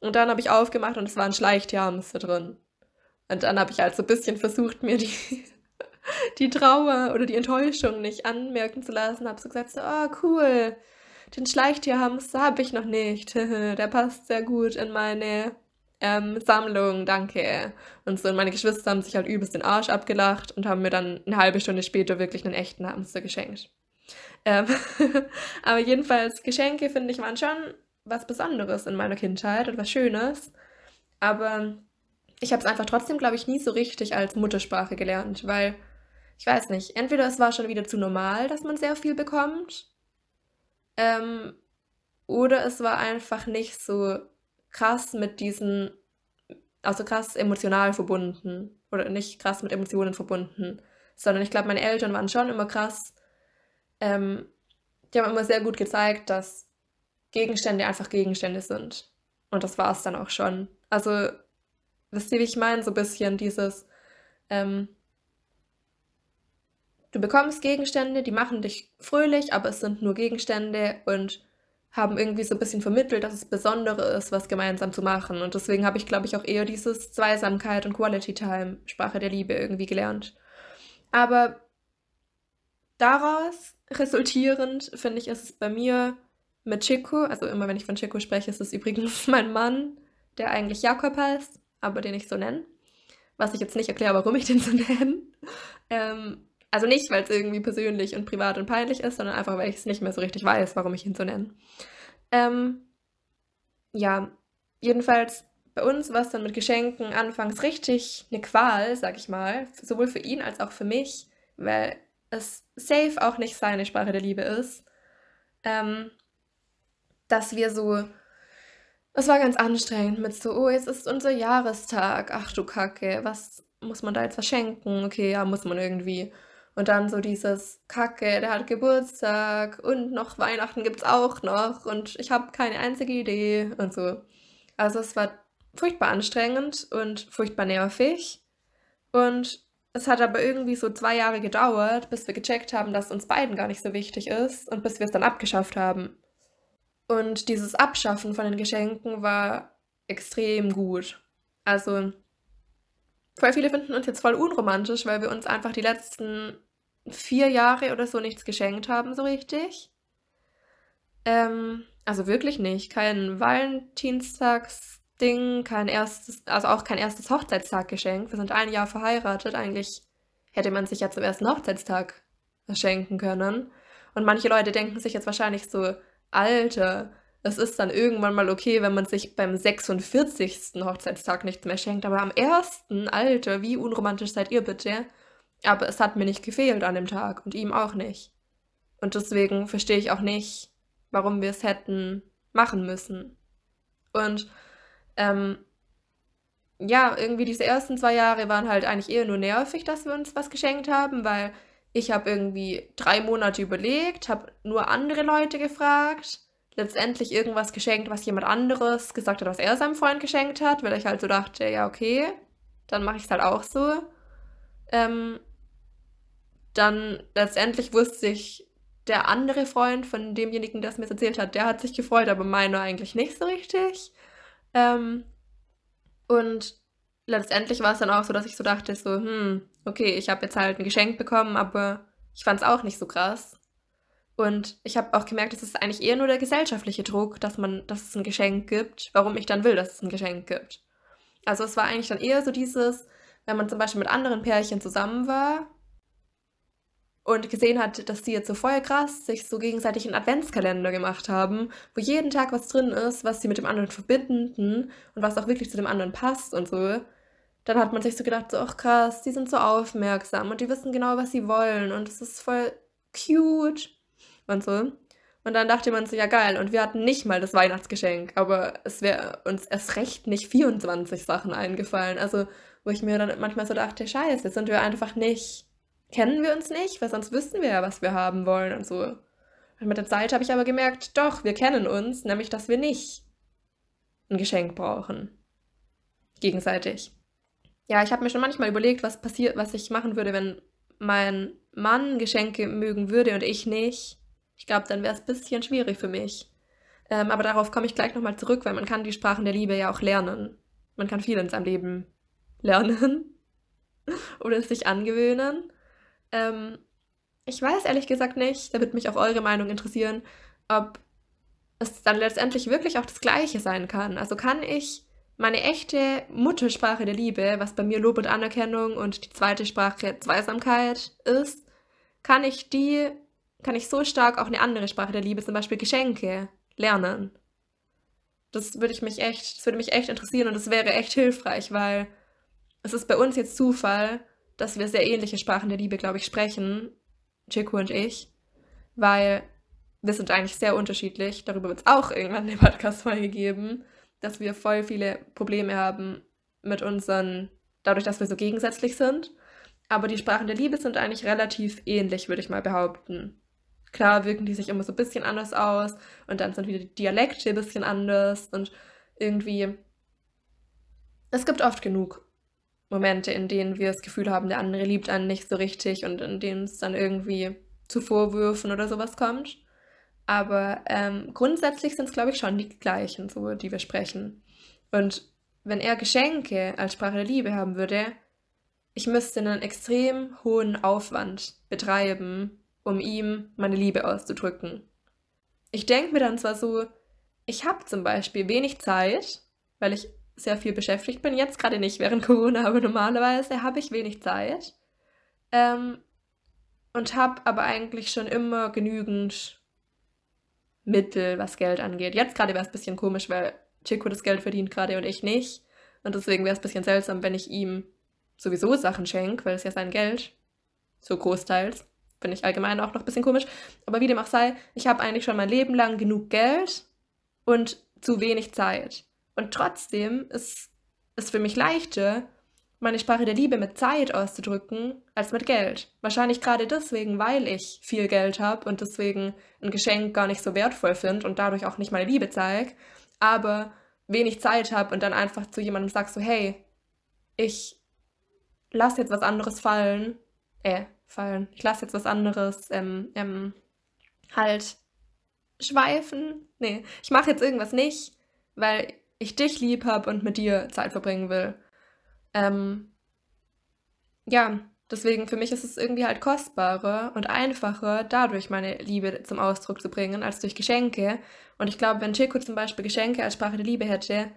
Und dann habe ich aufgemacht und es war ein Schleichtierhamster drin. Und dann habe ich halt so ein bisschen versucht, mir die, [LAUGHS] die Trauer oder die Enttäuschung nicht anmerken zu lassen. Habe so gesagt, so, oh cool, den Schleichtierhamster habe ich noch nicht. [LAUGHS] Der passt sehr gut in meine ähm, Sammlung, danke. Und so, und meine Geschwister haben sich halt übelst den Arsch abgelacht und haben mir dann eine halbe Stunde später wirklich einen echten Hamster geschenkt. Ähm [LAUGHS] aber jedenfalls, Geschenke, finde ich, waren schon was Besonderes in meiner Kindheit und was Schönes. Aber ich habe es einfach trotzdem, glaube ich, nie so richtig als Muttersprache gelernt, weil ich weiß nicht, entweder es war schon wieder zu normal, dass man sehr viel bekommt, ähm, oder es war einfach nicht so krass mit diesen, also krass emotional verbunden oder nicht krass mit Emotionen verbunden, sondern ich glaube, meine Eltern waren schon immer krass. Ähm, die haben immer sehr gut gezeigt, dass Gegenstände einfach Gegenstände sind. Und das war es dann auch schon. Also Wisst ihr, wie ich meine? So ein bisschen dieses, ähm, du bekommst Gegenstände, die machen dich fröhlich, aber es sind nur Gegenstände und haben irgendwie so ein bisschen vermittelt, dass es Besondere ist, was gemeinsam zu machen. Und deswegen habe ich, glaube ich, auch eher dieses Zweisamkeit und Quality Time, Sprache der Liebe irgendwie gelernt. Aber daraus resultierend, finde ich, ist es bei mir mit Chico, also immer wenn ich von Chico spreche, ist es übrigens [LAUGHS] mein Mann, der eigentlich Jakob heißt, aber den ich so nenne. Was ich jetzt nicht erkläre, warum ich den so [LAUGHS] nenne. Ähm, also nicht, weil es irgendwie persönlich und privat und peinlich ist, sondern einfach, weil ich es nicht mehr so richtig weiß, warum ich ihn so nenne. Ähm, ja, jedenfalls bei uns war es dann mit Geschenken anfangs richtig eine Qual, sag ich mal, sowohl für ihn als auch für mich, weil es safe auch nicht seine Sprache der Liebe ist. Ähm, dass wir so, es war ganz anstrengend mit so, oh, jetzt ist unser Jahrestag, ach du Kacke, was muss man da jetzt verschenken? Okay, ja, muss man irgendwie. Und dann so dieses Kacke, der hat Geburtstag und noch Weihnachten gibt es auch noch und ich habe keine einzige Idee und so. Also es war furchtbar anstrengend und furchtbar nervig. Und es hat aber irgendwie so zwei Jahre gedauert, bis wir gecheckt haben, dass uns beiden gar nicht so wichtig ist und bis wir es dann abgeschafft haben. Und dieses Abschaffen von den Geschenken war extrem gut. Also, voll viele finden uns jetzt voll unromantisch, weil wir uns einfach die letzten vier Jahre oder so nichts geschenkt haben, so richtig. Ähm, also wirklich nicht. Kein Valentinstagsding, kein erstes, also auch kein erstes Hochzeitstaggeschenk. Wir sind ein Jahr verheiratet. Eigentlich hätte man sich ja zum ersten Hochzeitstag schenken können. Und manche Leute denken sich jetzt wahrscheinlich so, Alter, es ist dann irgendwann mal okay, wenn man sich beim 46. Hochzeitstag nichts mehr schenkt. Aber am ersten, Alter, wie unromantisch seid ihr bitte? Aber es hat mir nicht gefehlt an dem Tag und ihm auch nicht. Und deswegen verstehe ich auch nicht, warum wir es hätten machen müssen. Und ähm, ja, irgendwie diese ersten zwei Jahre waren halt eigentlich eher nur nervig, dass wir uns was geschenkt haben, weil ich habe irgendwie drei Monate überlegt, habe nur andere Leute gefragt, letztendlich irgendwas geschenkt, was jemand anderes gesagt hat, was er seinem Freund geschenkt hat, weil ich halt so dachte, ja, okay, dann mache ich es halt auch so. Ähm, dann letztendlich wusste ich, der andere Freund von demjenigen, der es mir erzählt hat, der hat sich gefreut, aber meiner eigentlich nicht so richtig. Ähm, und letztendlich war es dann auch so, dass ich so dachte, so, hm, okay, ich habe jetzt halt ein Geschenk bekommen, aber ich fand es auch nicht so krass. Und ich habe auch gemerkt, es ist eigentlich eher nur der gesellschaftliche Druck, dass man, dass es ein Geschenk gibt, warum ich dann will, dass es ein Geschenk gibt. Also es war eigentlich dann eher so dieses, wenn man zum Beispiel mit anderen Pärchen zusammen war und gesehen hat, dass die jetzt so voll krass sich so gegenseitig einen Adventskalender gemacht haben, wo jeden Tag was drin ist, was sie mit dem anderen verbinden und was auch wirklich zu dem anderen passt und so, dann hat man sich so gedacht, so, ach krass, die sind so aufmerksam und die wissen genau, was sie wollen und es ist voll cute und so. Und dann dachte man so, ja geil, und wir hatten nicht mal das Weihnachtsgeschenk, aber es wäre uns erst recht nicht 24 Sachen eingefallen. Also, wo ich mir dann manchmal so dachte, scheiße, jetzt sind wir einfach nicht kennen wir uns nicht, weil sonst wüssten wir ja, was wir haben wollen und so. Und mit der Zeit habe ich aber gemerkt, doch, wir kennen uns, nämlich dass wir nicht ein Geschenk brauchen. Gegenseitig. Ja, ich habe mir schon manchmal überlegt, was passiert, was ich machen würde, wenn mein Mann Geschenke mögen würde und ich nicht. Ich glaube, dann wäre es ein bisschen schwierig für mich. Ähm, aber darauf komme ich gleich nochmal zurück, weil man kann die Sprachen der Liebe ja auch lernen. Man kann viel in seinem Leben lernen [LAUGHS] oder es sich angewöhnen. Ähm, ich weiß ehrlich gesagt nicht, da würde mich auch eure Meinung interessieren, ob es dann letztendlich wirklich auch das Gleiche sein kann. Also kann ich meine echte Muttersprache der Liebe, was bei mir Lob und Anerkennung und die zweite Sprache Zweisamkeit ist, kann ich die, kann ich so stark auch eine andere Sprache der Liebe, zum Beispiel Geschenke, lernen. Das würde ich mich echt, das würde mich echt interessieren und das wäre echt hilfreich, weil es ist bei uns jetzt Zufall, dass wir sehr ähnliche Sprachen der Liebe, glaube ich, sprechen, Chico und ich, weil wir sind eigentlich sehr unterschiedlich. Darüber wird es auch irgendwann eine Podcast-Folge geben, dass wir voll viele Probleme haben mit unseren, dadurch, dass wir so gegensätzlich sind. Aber die Sprachen der Liebe sind eigentlich relativ ähnlich, würde ich mal behaupten. Klar wirken die sich immer so ein bisschen anders aus und dann sind wieder die Dialekte ein bisschen anders und irgendwie. Es gibt oft genug Momente, in denen wir das Gefühl haben, der andere liebt einen nicht so richtig und in denen es dann irgendwie zu Vorwürfen oder sowas kommt. Aber ähm, grundsätzlich sind es, glaube ich, schon die gleichen, so, die wir sprechen. Und wenn er Geschenke als Sprache der Liebe haben würde, ich müsste einen extrem hohen Aufwand betreiben, um ihm meine Liebe auszudrücken. Ich denke mir dann zwar so, ich habe zum Beispiel wenig Zeit, weil ich sehr viel beschäftigt bin, jetzt gerade nicht während Corona, aber normalerweise habe ich wenig Zeit. Ähm, und habe aber eigentlich schon immer genügend Mittel, was Geld angeht. Jetzt gerade wäre es ein bisschen komisch, weil Chico das Geld verdient gerade und ich nicht. Und deswegen wäre es ein bisschen seltsam, wenn ich ihm sowieso Sachen schenke, weil es ja sein Geld, so großteils. Finde ich allgemein auch noch ein bisschen komisch. Aber wie dem auch sei, ich habe eigentlich schon mein Leben lang genug Geld und zu wenig Zeit. Und trotzdem ist es für mich leichter, meine Sprache der Liebe mit Zeit auszudrücken, als mit Geld. Wahrscheinlich gerade deswegen, weil ich viel Geld habe und deswegen ein Geschenk gar nicht so wertvoll finde und dadurch auch nicht meine Liebe zeige, aber wenig Zeit habe und dann einfach zu jemandem sagst so, hey, ich lass jetzt was anderes fallen, äh, fallen, ich lass jetzt was anderes, ähm, ähm, halt schweifen. Nee, ich mache jetzt irgendwas nicht, weil ich dich lieb habe und mit dir Zeit verbringen will. Ähm, ja, deswegen für mich ist es irgendwie halt kostbarer und einfacher, dadurch meine Liebe zum Ausdruck zu bringen, als durch Geschenke. Und ich glaube, wenn Chico zum Beispiel Geschenke als Sprache der Liebe hätte,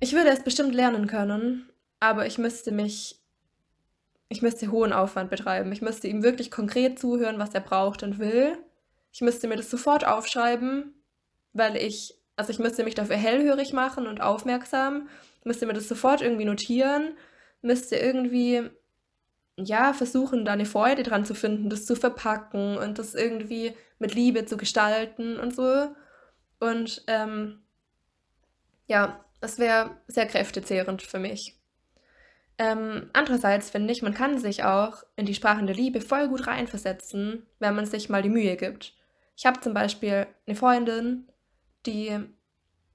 ich würde es bestimmt lernen können, aber ich müsste mich, ich müsste hohen Aufwand betreiben. Ich müsste ihm wirklich konkret zuhören, was er braucht und will. Ich müsste mir das sofort aufschreiben, weil ich, also ich müsste mich dafür hellhörig machen und aufmerksam müsste mir das sofort irgendwie notieren, müsste irgendwie, ja, versuchen, da eine Freude dran zu finden, das zu verpacken und das irgendwie mit Liebe zu gestalten und so. Und ähm, ja, das wäre sehr kräftezehrend für mich. Ähm, andererseits finde ich, man kann sich auch in die Sprachen der Liebe voll gut reinversetzen, wenn man sich mal die Mühe gibt. Ich habe zum Beispiel eine Freundin, die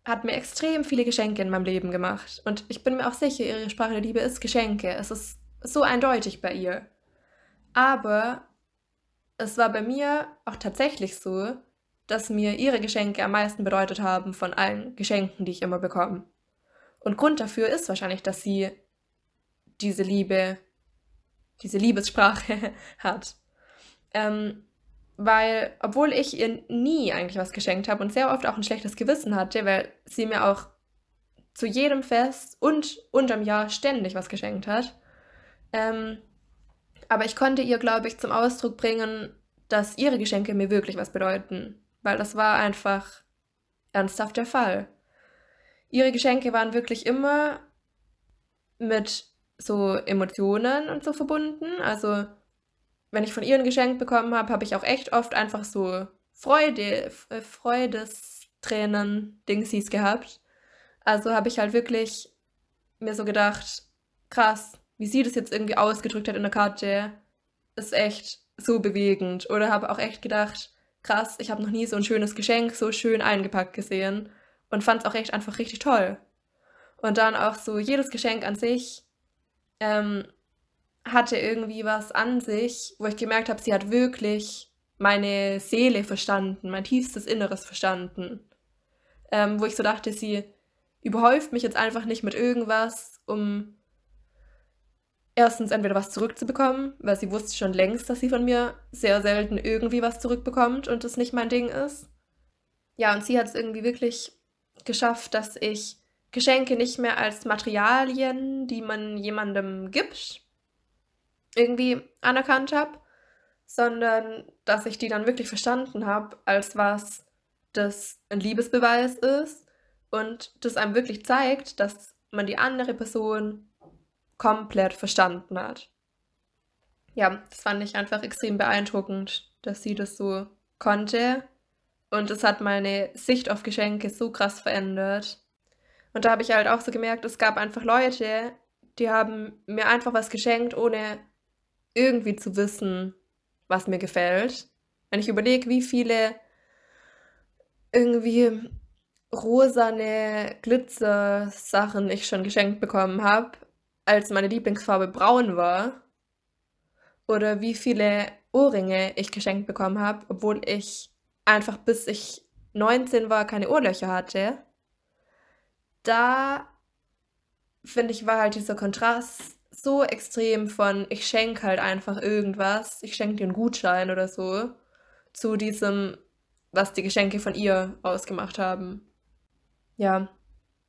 hat mir extrem viele Geschenke in meinem Leben gemacht. Und ich bin mir auch sicher, ihre Sprache der Liebe ist Geschenke. Es ist so eindeutig bei ihr. Aber es war bei mir auch tatsächlich so, dass mir ihre Geschenke am meisten bedeutet haben von allen Geschenken, die ich immer bekomme. Und Grund dafür ist wahrscheinlich, dass sie diese Liebe, diese Liebessprache [LAUGHS] hat. Ähm, weil, obwohl ich ihr nie eigentlich was geschenkt habe und sehr oft auch ein schlechtes Gewissen hatte, weil sie mir auch zu jedem Fest und unterm Jahr ständig was geschenkt hat. Ähm, aber ich konnte ihr, glaube ich, zum Ausdruck bringen, dass ihre Geschenke mir wirklich was bedeuten, weil das war einfach ernsthaft der Fall. Ihre Geschenke waren wirklich immer mit so Emotionen und so verbunden, also wenn ich von ihr ein Geschenk bekommen habe, habe ich auch echt oft einfach so Freude, äh, Freudestränen, Dingsies gehabt. Also habe ich halt wirklich mir so gedacht, krass, wie sie das jetzt irgendwie ausgedrückt hat in der Karte, ist echt so bewegend. Oder habe auch echt gedacht, krass, ich habe noch nie so ein schönes Geschenk so schön eingepackt gesehen und fand es auch echt einfach richtig toll. Und dann auch so jedes Geschenk an sich ähm, hatte irgendwie was an sich, wo ich gemerkt habe, sie hat wirklich meine Seele verstanden, mein tiefstes Inneres verstanden. Ähm, wo ich so dachte, sie überhäuft mich jetzt einfach nicht mit irgendwas, um erstens entweder was zurückzubekommen, weil sie wusste schon längst, dass sie von mir sehr selten irgendwie was zurückbekommt und das nicht mein Ding ist. Ja, und sie hat es irgendwie wirklich geschafft, dass ich Geschenke nicht mehr als Materialien, die man jemandem gibt, irgendwie anerkannt habe, sondern dass ich die dann wirklich verstanden habe, als was das ein Liebesbeweis ist und das einem wirklich zeigt, dass man die andere Person komplett verstanden hat. Ja, das fand ich einfach extrem beeindruckend, dass sie das so konnte. Und es hat meine Sicht auf Geschenke so krass verändert. Und da habe ich halt auch so gemerkt, es gab einfach Leute, die haben mir einfach was geschenkt, ohne irgendwie zu wissen, was mir gefällt. Wenn ich überlege, wie viele irgendwie rosane Glitzer-Sachen ich schon geschenkt bekommen habe, als meine Lieblingsfarbe braun war. Oder wie viele Ohrringe ich geschenkt bekommen habe, obwohl ich einfach bis ich 19 war keine Ohrlöcher hatte. Da finde ich, war halt dieser Kontrast so extrem von, ich schenke halt einfach irgendwas, ich schenke dir einen Gutschein oder so, zu diesem, was die Geschenke von ihr ausgemacht haben. Ja,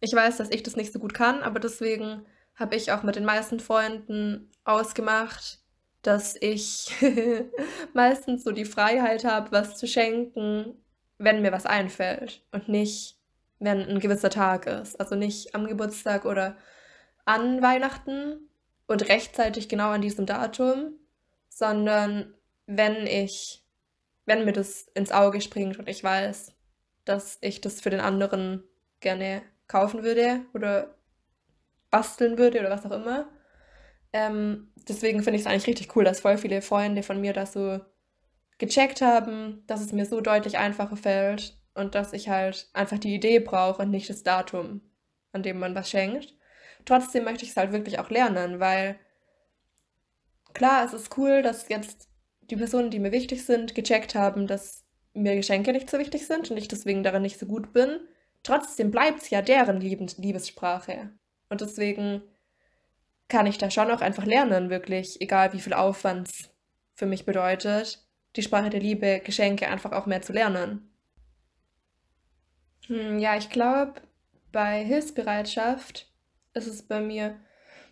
ich weiß, dass ich das nicht so gut kann, aber deswegen habe ich auch mit den meisten Freunden ausgemacht, dass ich [LAUGHS] meistens so die Freiheit habe, was zu schenken, wenn mir was einfällt und nicht, wenn ein gewisser Tag ist. Also nicht am Geburtstag oder an Weihnachten und rechtzeitig genau an diesem Datum, sondern wenn ich, wenn mir das ins Auge springt und ich weiß, dass ich das für den anderen gerne kaufen würde oder basteln würde oder was auch immer. Ähm, deswegen finde ich es eigentlich richtig cool, dass voll viele Freunde von mir das so gecheckt haben, dass es mir so deutlich einfacher fällt und dass ich halt einfach die Idee brauche und nicht das Datum, an dem man was schenkt. Trotzdem möchte ich es halt wirklich auch lernen, weil klar, es ist cool, dass jetzt die Personen, die mir wichtig sind, gecheckt haben, dass mir Geschenke nicht so wichtig sind und ich deswegen darin nicht so gut bin. Trotzdem bleibt es ja deren Liebessprache. Und deswegen kann ich da schon auch einfach lernen, wirklich, egal wie viel Aufwand es für mich bedeutet, die Sprache der Liebe, Geschenke einfach auch mehr zu lernen. Hm, ja, ich glaube, bei Hilfsbereitschaft ist es bei mir.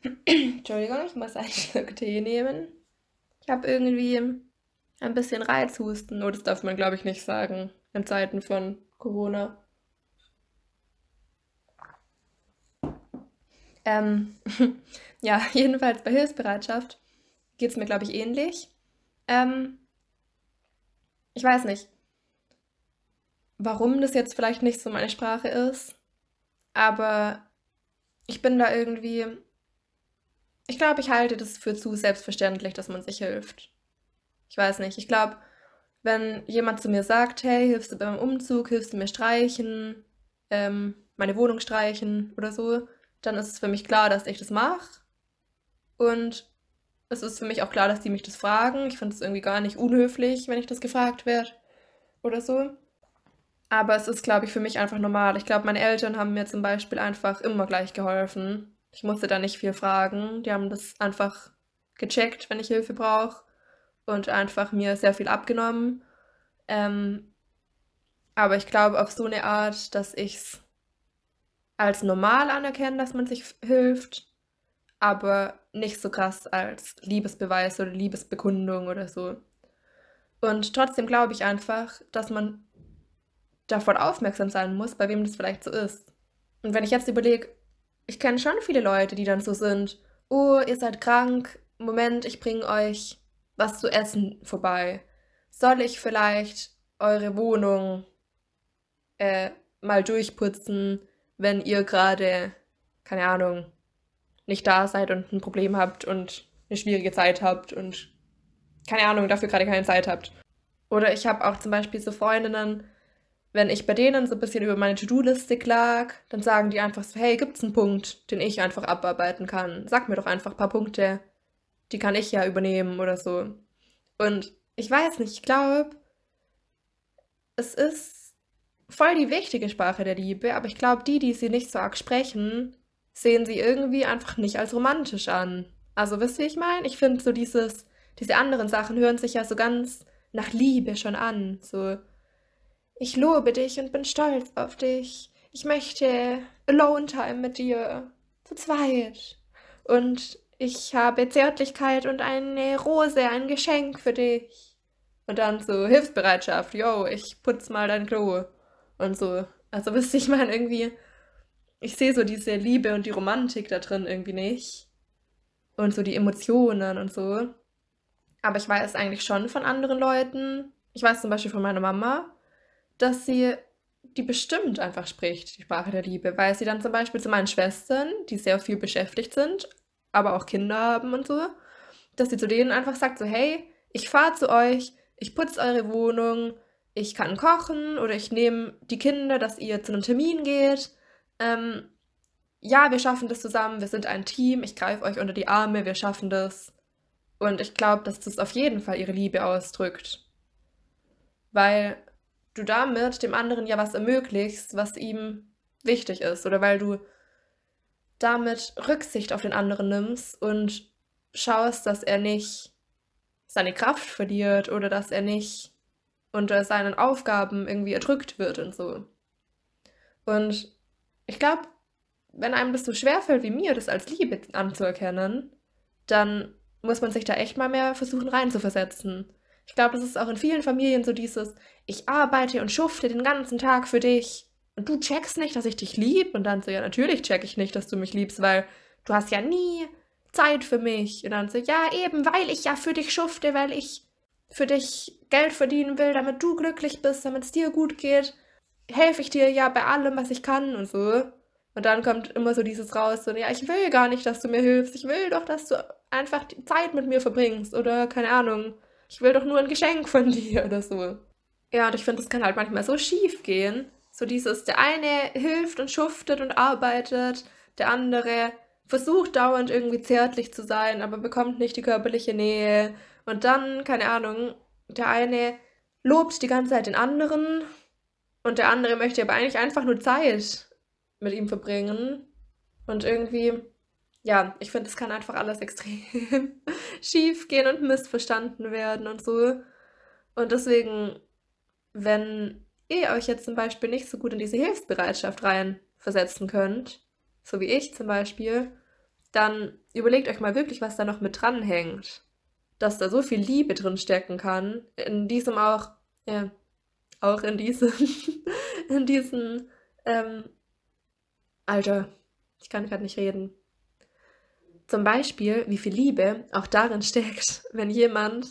[CLEARS THROAT] Entschuldigung, ich muss einen [LAUGHS] Schluck Tee nehmen. Ich habe irgendwie ein bisschen Reizhusten. Oh, das darf man, glaube ich, nicht sagen in Zeiten von Corona. Ähm, [LAUGHS] ja, [LAUGHS] jedenfalls bei Hilfsbereitschaft geht es mir, glaube ich, ähnlich. Ähm, ich weiß nicht, warum das jetzt vielleicht nicht so meine Sprache ist, aber ich bin da irgendwie. Ich glaube, ich halte das für zu selbstverständlich, dass man sich hilft. Ich weiß nicht. Ich glaube, wenn jemand zu mir sagt, hey, hilfst du beim Umzug, hilfst du mir streichen, ähm, meine Wohnung streichen oder so, dann ist es für mich klar, dass ich das mache. Und es ist für mich auch klar, dass die mich das fragen. Ich finde es irgendwie gar nicht unhöflich, wenn ich das gefragt werde oder so. Aber es ist, glaube ich, für mich einfach normal. Ich glaube, meine Eltern haben mir zum Beispiel einfach immer gleich geholfen. Ich musste da nicht viel fragen. Die haben das einfach gecheckt, wenn ich Hilfe brauche und einfach mir sehr viel abgenommen. Ähm, aber ich glaube auf so eine Art, dass ich es als normal anerkenne, dass man sich hilft aber nicht so krass als Liebesbeweis oder Liebesbekundung oder so. Und trotzdem glaube ich einfach, dass man davon aufmerksam sein muss, bei wem das vielleicht so ist. Und wenn ich jetzt überlege, ich kenne schon viele Leute, die dann so sind, oh, ihr seid krank, Moment, ich bringe euch was zu essen vorbei. Soll ich vielleicht eure Wohnung äh, mal durchputzen, wenn ihr gerade, keine Ahnung, nicht da seid und ein Problem habt und eine schwierige Zeit habt und keine Ahnung, dafür gerade keine Zeit habt. Oder ich habe auch zum Beispiel so Freundinnen, wenn ich bei denen so ein bisschen über meine To-Do-Liste klag, dann sagen die einfach so, hey, gibt's einen Punkt, den ich einfach abarbeiten kann? Sag mir doch einfach ein paar Punkte, die kann ich ja übernehmen oder so. Und ich weiß nicht, ich glaube, es ist voll die wichtige Sprache der Liebe, aber ich glaube, die, die sie nicht so arg sprechen, sehen sie irgendwie einfach nicht als romantisch an. Also wisst ihr, wie ich meine? Ich finde so dieses, diese anderen Sachen hören sich ja so ganz nach Liebe schon an. So, ich lobe dich und bin stolz auf dich. Ich möchte Alone Time mit dir. Zu zweit. Und ich habe Zärtlichkeit und eine Rose, ein Geschenk für dich. Und dann so Hilfsbereitschaft. Yo, ich putz mal dein Klo. Und so. Also wisst ich meine irgendwie ich sehe so diese Liebe und die Romantik da drin irgendwie nicht. Und so die Emotionen und so. Aber ich weiß eigentlich schon von anderen Leuten. Ich weiß zum Beispiel von meiner Mama, dass sie die bestimmt einfach spricht, die Sprache der Liebe, weil sie dann zum Beispiel zu meinen Schwestern, die sehr viel beschäftigt sind, aber auch Kinder haben und so, dass sie zu denen einfach sagt so, hey, ich fahre zu euch, ich putze eure Wohnung, ich kann kochen oder ich nehme die Kinder, dass ihr zu einem Termin geht ähm, ja, wir schaffen das zusammen, wir sind ein Team, ich greife euch unter die Arme, wir schaffen das. Und ich glaube, dass das auf jeden Fall ihre Liebe ausdrückt. Weil du damit dem anderen ja was ermöglichst, was ihm wichtig ist. Oder weil du damit Rücksicht auf den anderen nimmst und schaust, dass er nicht seine Kraft verliert oder dass er nicht unter seinen Aufgaben irgendwie erdrückt wird und so. Und ich glaube, wenn einem das so schwerfällt wie mir, das als Liebe anzuerkennen, dann muss man sich da echt mal mehr versuchen reinzuversetzen. Ich glaube, das ist auch in vielen Familien so dieses, ich arbeite und schufte den ganzen Tag für dich und du checkst nicht, dass ich dich lieb und dann so, ja, natürlich check ich nicht, dass du mich liebst, weil du hast ja nie Zeit für mich. Und dann so, ja, eben, weil ich ja für dich schufte, weil ich für dich Geld verdienen will, damit du glücklich bist, damit es dir gut geht, helfe ich dir ja bei allem, was ich kann und so. Und dann kommt immer so dieses raus, so, ja, ich will gar nicht, dass du mir hilfst. Ich will doch, dass du einfach Zeit mit mir verbringst. Oder keine Ahnung. Ich will doch nur ein Geschenk von [LAUGHS] dir oder so. Ja, und ich finde, das kann halt manchmal so schief gehen. So dieses, der eine hilft und schuftet und arbeitet, der andere versucht dauernd irgendwie zärtlich zu sein, aber bekommt nicht die körperliche Nähe. Und dann, keine Ahnung, der eine lobt die ganze Zeit den anderen und der andere möchte aber eigentlich einfach nur Zeit mit ihm verbringen. Und irgendwie, ja, ich finde, es kann einfach alles extrem [LAUGHS] schief gehen und missverstanden werden und so. Und deswegen, wenn ihr euch jetzt zum Beispiel nicht so gut in diese Hilfsbereitschaft reinversetzen könnt, so wie ich zum Beispiel, dann überlegt euch mal wirklich, was da noch mit dranhängt. Dass da so viel Liebe drin stecken kann. In diesem auch, ja, auch in diesem, [LAUGHS] in diesem, ähm, Alter, ich kann gerade nicht reden. Zum Beispiel, wie viel Liebe auch darin steckt, [LAUGHS] wenn jemand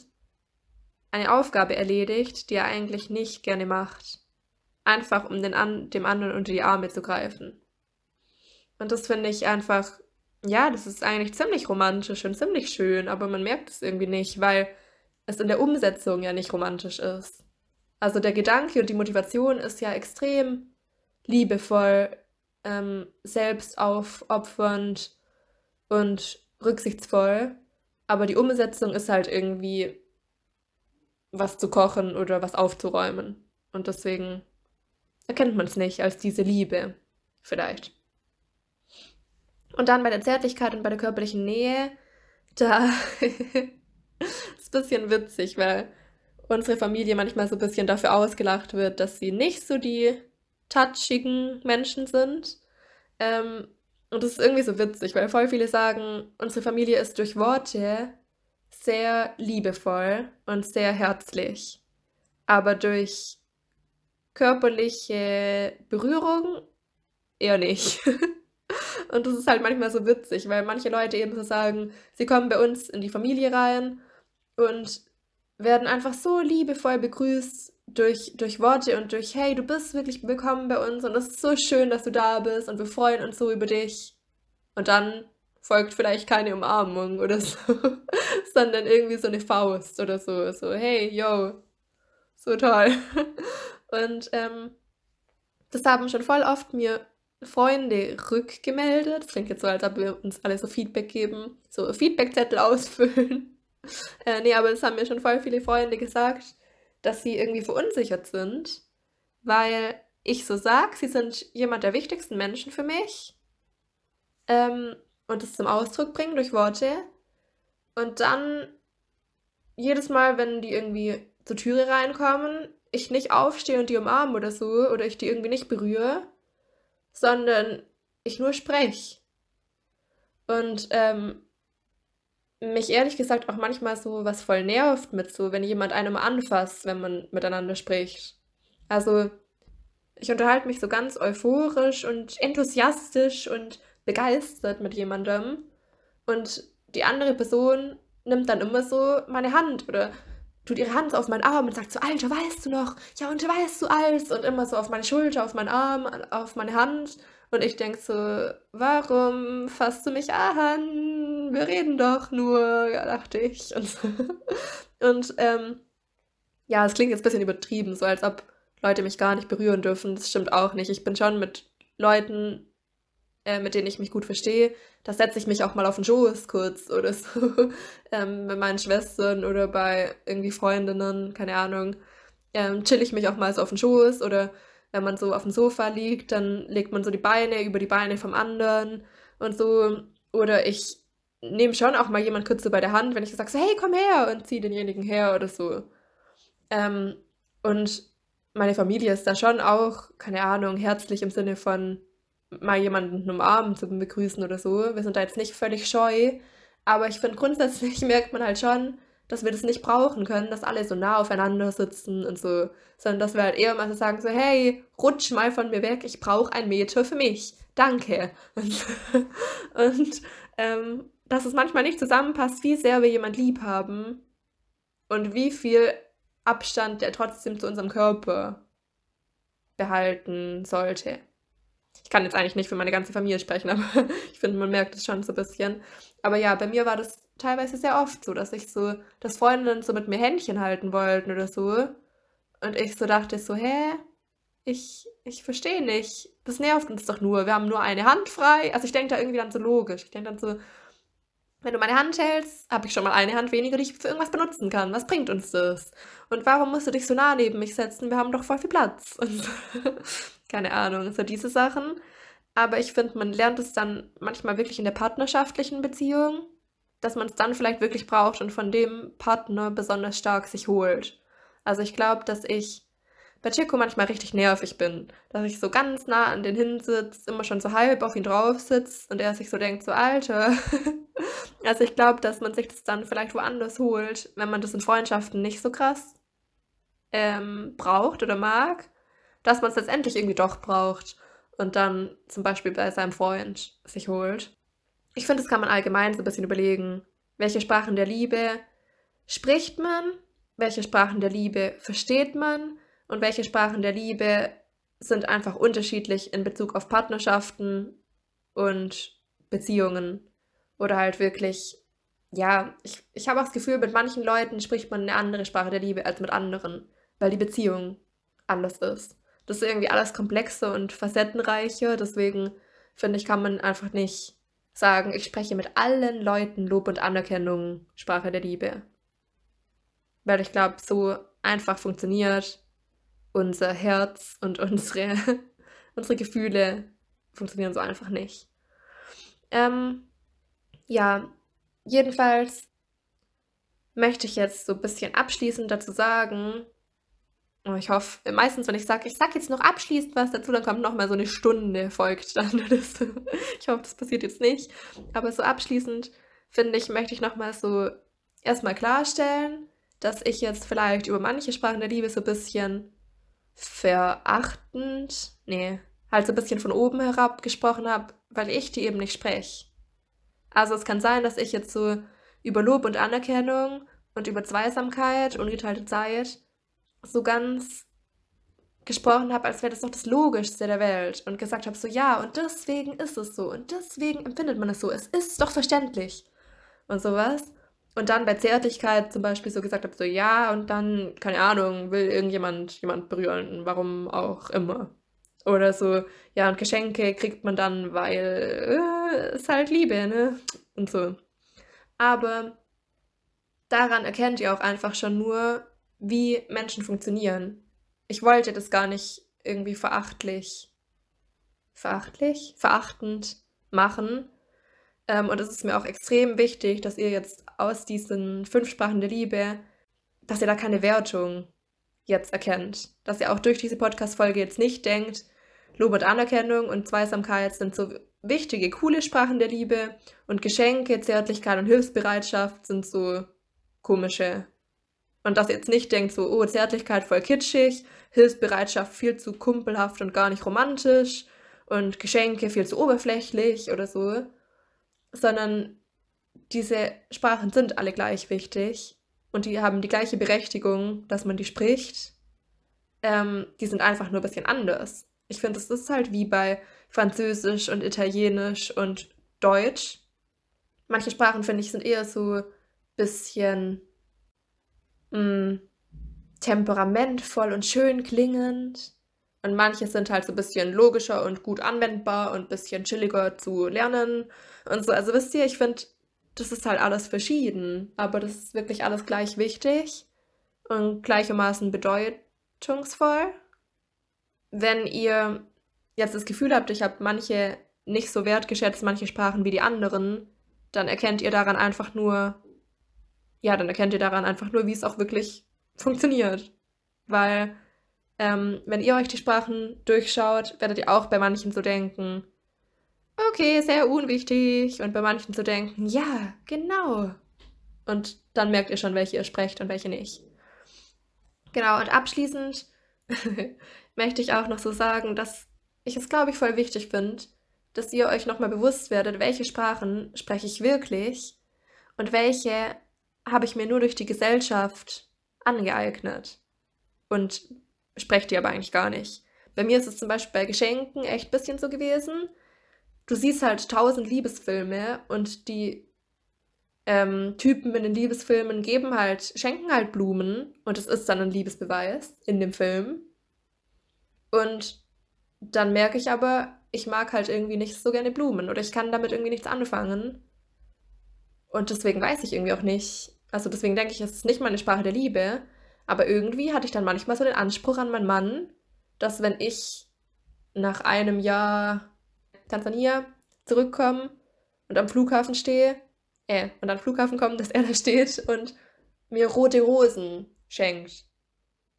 eine Aufgabe erledigt, die er eigentlich nicht gerne macht. Einfach um den an, dem anderen unter die Arme zu greifen. Und das finde ich einfach, ja, das ist eigentlich ziemlich romantisch und ziemlich schön, aber man merkt es irgendwie nicht, weil es in der Umsetzung ja nicht romantisch ist. Also der Gedanke und die Motivation ist ja extrem liebevoll, ähm, selbstaufopfernd und rücksichtsvoll, aber die Umsetzung ist halt irgendwie was zu kochen oder was aufzuräumen. Und deswegen erkennt man es nicht als diese Liebe, vielleicht. Und dann bei der Zärtlichkeit und bei der körperlichen Nähe, da [LAUGHS] ist ein bisschen witzig, weil unsere Familie manchmal so ein bisschen dafür ausgelacht wird, dass sie nicht so die touchigen Menschen sind. Ähm, und das ist irgendwie so witzig, weil voll viele sagen, unsere Familie ist durch Worte sehr liebevoll und sehr herzlich. Aber durch körperliche Berührung eher nicht. [LAUGHS] Und das ist halt manchmal so witzig, weil manche Leute eben so sagen, sie kommen bei uns in die Familie rein und werden einfach so liebevoll begrüßt durch, durch Worte und durch, hey, du bist wirklich willkommen bei uns und es ist so schön, dass du da bist und wir freuen uns so über dich. Und dann folgt vielleicht keine Umarmung oder so, [LAUGHS] sondern irgendwie so eine Faust oder so, so, hey, yo, so toll. [LAUGHS] Und ähm, das haben schon voll oft mir Freunde rückgemeldet. Das klingt jetzt so, als ob wir uns alle so Feedback geben, so Feedbackzettel ausfüllen. [LAUGHS] äh, nee, aber das haben mir schon voll viele Freunde gesagt, dass sie irgendwie verunsichert sind, weil ich so sag, sie sind jemand der wichtigsten Menschen für mich ähm, und das zum Ausdruck bringen durch Worte. Und dann jedes Mal, wenn die irgendwie zur Türe reinkommen, ich nicht aufstehe und die umarme oder so, oder ich die irgendwie nicht berühre, sondern ich nur spreche. Und ähm, mich ehrlich gesagt auch manchmal so was voll nervt mit so, wenn jemand einem anfasst, wenn man miteinander spricht. Also ich unterhalte mich so ganz euphorisch und enthusiastisch und begeistert mit jemandem und die andere Person nimmt dann immer so meine Hand oder tut ihre Hand auf meinen Arm und sagt so, Alter, weißt du noch? Ja, und weißt du alles? Und immer so auf meine Schulter, auf meinen Arm, auf meine Hand. Und ich denke so, warum fasst du mich an? Wir reden doch nur, ja, dachte ich. Und, so. [LAUGHS] und ähm, ja, es klingt jetzt ein bisschen übertrieben, so als ob Leute mich gar nicht berühren dürfen. Das stimmt auch nicht. Ich bin schon mit Leuten äh, mit denen ich mich gut verstehe, da setze ich mich auch mal auf den Schoß kurz oder so. [LAUGHS] ähm, bei meinen Schwestern oder bei irgendwie Freundinnen, keine Ahnung. Ähm, chill ich mich auch mal so auf den Schoß oder wenn man so auf dem Sofa liegt, dann legt man so die Beine über die Beine vom anderen und so. Oder ich nehme schon auch mal jemand kurz so bei der Hand, wenn ich sage so, hey, komm her und ziehe denjenigen her oder so. Ähm, und meine Familie ist da schon auch, keine Ahnung, herzlich im Sinne von mal jemanden umarmen zu begrüßen oder so. Wir sind da jetzt nicht völlig scheu, aber ich finde grundsätzlich [LAUGHS] merkt man halt schon, dass wir das nicht brauchen können, dass alle so nah aufeinander sitzen und so, sondern dass wir halt eher mal so sagen so, hey, rutsch mal von mir weg, ich brauche ein Meter für mich, danke. [LAUGHS] Und, und ähm, dass es manchmal nicht zusammenpasst, wie sehr wir jemand lieb haben und wie viel Abstand der trotzdem zu unserem Körper behalten sollte. Ich kann jetzt eigentlich nicht für meine ganze Familie sprechen, aber [LAUGHS] ich finde, man merkt es schon so ein bisschen. Aber ja, bei mir war das teilweise sehr oft so, dass ich so, dass Freundinnen so mit mir Händchen halten wollten oder so. Und ich so dachte so, hä? Ich, ich verstehe nicht. Das nervt uns doch nur. Wir haben nur eine Hand frei. Also ich denke da irgendwie dann so logisch. Ich denke dann so, wenn du meine Hand hältst, habe ich schon mal eine Hand weniger, die ich für irgendwas benutzen kann. Was bringt uns das? Und warum musst du dich so nah neben mich setzen? Wir haben doch voll viel Platz. Und [LAUGHS] keine Ahnung, so diese Sachen. Aber ich finde, man lernt es dann manchmal wirklich in der partnerschaftlichen Beziehung, dass man es dann vielleicht wirklich braucht und von dem Partner besonders stark sich holt. Also ich glaube, dass ich bei Chico manchmal richtig nervig bin. Dass ich so ganz nah an den hinsitze, immer schon so halb auf ihn drauf sitze und er sich so denkt, so Alter. [LAUGHS] also ich glaube, dass man sich das dann vielleicht woanders holt, wenn man das in Freundschaften nicht so krass ähm, braucht oder mag, dass man es letztendlich irgendwie doch braucht und dann zum Beispiel bei seinem Freund sich holt. Ich finde, das kann man allgemein so ein bisschen überlegen. Welche Sprachen der Liebe spricht man? Welche Sprachen der Liebe versteht man? Und welche Sprachen der Liebe sind einfach unterschiedlich in Bezug auf Partnerschaften und Beziehungen? Oder halt wirklich, ja, ich, ich habe auch das Gefühl, mit manchen Leuten spricht man eine andere Sprache der Liebe als mit anderen, weil die Beziehung anders ist. Das ist irgendwie alles komplexer und facettenreicher, deswegen finde ich, kann man einfach nicht sagen, ich spreche mit allen Leuten Lob und Anerkennung, Sprache der Liebe. Weil ich glaube, so einfach funktioniert unser Herz und [LAUGHS] unsere, unsere Gefühle funktionieren so einfach nicht. Ähm, ja, jedenfalls möchte ich jetzt so ein bisschen abschließend dazu sagen, ich hoffe, meistens, wenn ich sage, ich sage jetzt noch abschließend was dazu, dann kommt noch mal so eine Stunde, folgt dann. ich hoffe, das passiert jetzt nicht. Aber so abschließend, finde ich, möchte ich noch mal so erstmal klarstellen, dass ich jetzt vielleicht über manche Sprachen der Liebe so ein bisschen verachtend, nee, halt so ein bisschen von oben herab gesprochen habe, weil ich die eben nicht spreche. Also es kann sein, dass ich jetzt so über Lob und Anerkennung und über Zweisamkeit, ungeteilte Zeit so ganz gesprochen habe, als wäre das doch das Logischste der Welt und gesagt habe, so ja, und deswegen ist es so und deswegen empfindet man es so. Es ist doch verständlich und sowas. Und dann bei Zärtlichkeit zum Beispiel so gesagt habe, so ja, und dann, keine Ahnung, will irgendjemand jemand berühren, warum auch immer. Oder so, ja, und Geschenke kriegt man dann, weil äh, ist halt Liebe, ne? Und so. Aber daran erkennt ihr auch einfach schon nur, wie Menschen funktionieren. Ich wollte das gar nicht irgendwie verachtlich, verachtlich, verachtend machen, ähm, und es ist mir auch extrem wichtig, dass ihr jetzt aus diesen fünf Sprachen der Liebe, dass ihr da keine Wertung jetzt erkennt. Dass ihr auch durch diese Podcast-Folge jetzt nicht denkt, Lob und Anerkennung und Zweisamkeit sind so wichtige, coole Sprachen der Liebe und Geschenke, Zärtlichkeit und Hilfsbereitschaft sind so komische. Und dass ihr jetzt nicht denkt, so, oh, Zärtlichkeit voll kitschig, Hilfsbereitschaft viel zu kumpelhaft und gar nicht romantisch und Geschenke viel zu oberflächlich oder so sondern diese Sprachen sind alle gleich wichtig und die haben die gleiche Berechtigung, dass man die spricht. Ähm, die sind einfach nur ein bisschen anders. Ich finde, es ist halt wie bei Französisch und Italienisch und Deutsch. Manche Sprachen, finde ich, sind eher so ein bisschen mm, temperamentvoll und schön klingend. Und manche sind halt so ein bisschen logischer und gut anwendbar und ein bisschen chilliger zu lernen und so. Also wisst ihr, ich finde, das ist halt alles verschieden, aber das ist wirklich alles gleich wichtig und gleichermaßen bedeutungsvoll. Wenn ihr jetzt das Gefühl habt, ich habe manche nicht so wertgeschätzt manche Sprachen wie die anderen, dann erkennt ihr daran einfach nur, ja, dann erkennt ihr daran einfach nur, wie es auch wirklich funktioniert. Weil, ähm, wenn ihr euch die Sprachen durchschaut, werdet ihr auch bei manchen so denken, okay, sehr unwichtig. Und bei manchen zu denken, ja, genau. Und dann merkt ihr schon, welche ihr sprecht und welche nicht. Genau, und abschließend [LAUGHS] möchte ich auch noch so sagen, dass ich es, glaube ich, voll wichtig finde, dass ihr euch nochmal bewusst werdet, welche Sprachen spreche ich wirklich und welche habe ich mir nur durch die Gesellschaft angeeignet und spreche die aber eigentlich gar nicht. Bei mir ist es zum Beispiel bei Geschenken echt ein bisschen so gewesen, du siehst halt tausend Liebesfilme und die ähm, Typen in den Liebesfilmen geben halt, schenken halt Blumen und es ist dann ein Liebesbeweis in dem Film. Und dann merke ich aber, ich mag halt irgendwie nicht so gerne Blumen oder ich kann damit irgendwie nichts anfangen. Und deswegen weiß ich irgendwie auch nicht. Also deswegen denke ich, es ist nicht meine Sprache der Liebe. Aber irgendwie hatte ich dann manchmal so den Anspruch an meinen Mann, dass wenn ich nach einem Jahr Tansania zurückkommen und am Flughafen stehe, äh, und am Flughafen kommen, dass er da steht und mir rote Rosen schenkt.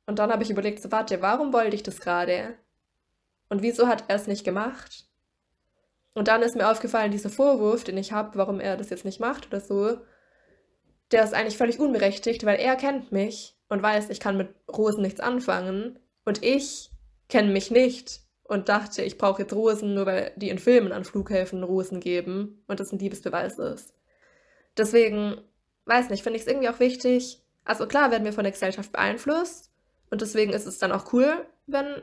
Und dann habe ich überlegt, so warte, warum wollte ich das gerade? Und wieso hat er es nicht gemacht? Und dann ist mir aufgefallen, dieser Vorwurf, den ich habe, warum er das jetzt nicht macht oder so, der ist eigentlich völlig unberechtigt, weil er kennt mich und weiß, ich kann mit Rosen nichts anfangen und ich kenne mich nicht und dachte, ich brauche jetzt Rosen, nur weil die in Filmen an Flughäfen Rosen geben und das ein Liebesbeweis ist. Deswegen, weiß nicht, finde ich es irgendwie auch wichtig. Also klar werden wir von der Gesellschaft beeinflusst und deswegen ist es dann auch cool, wenn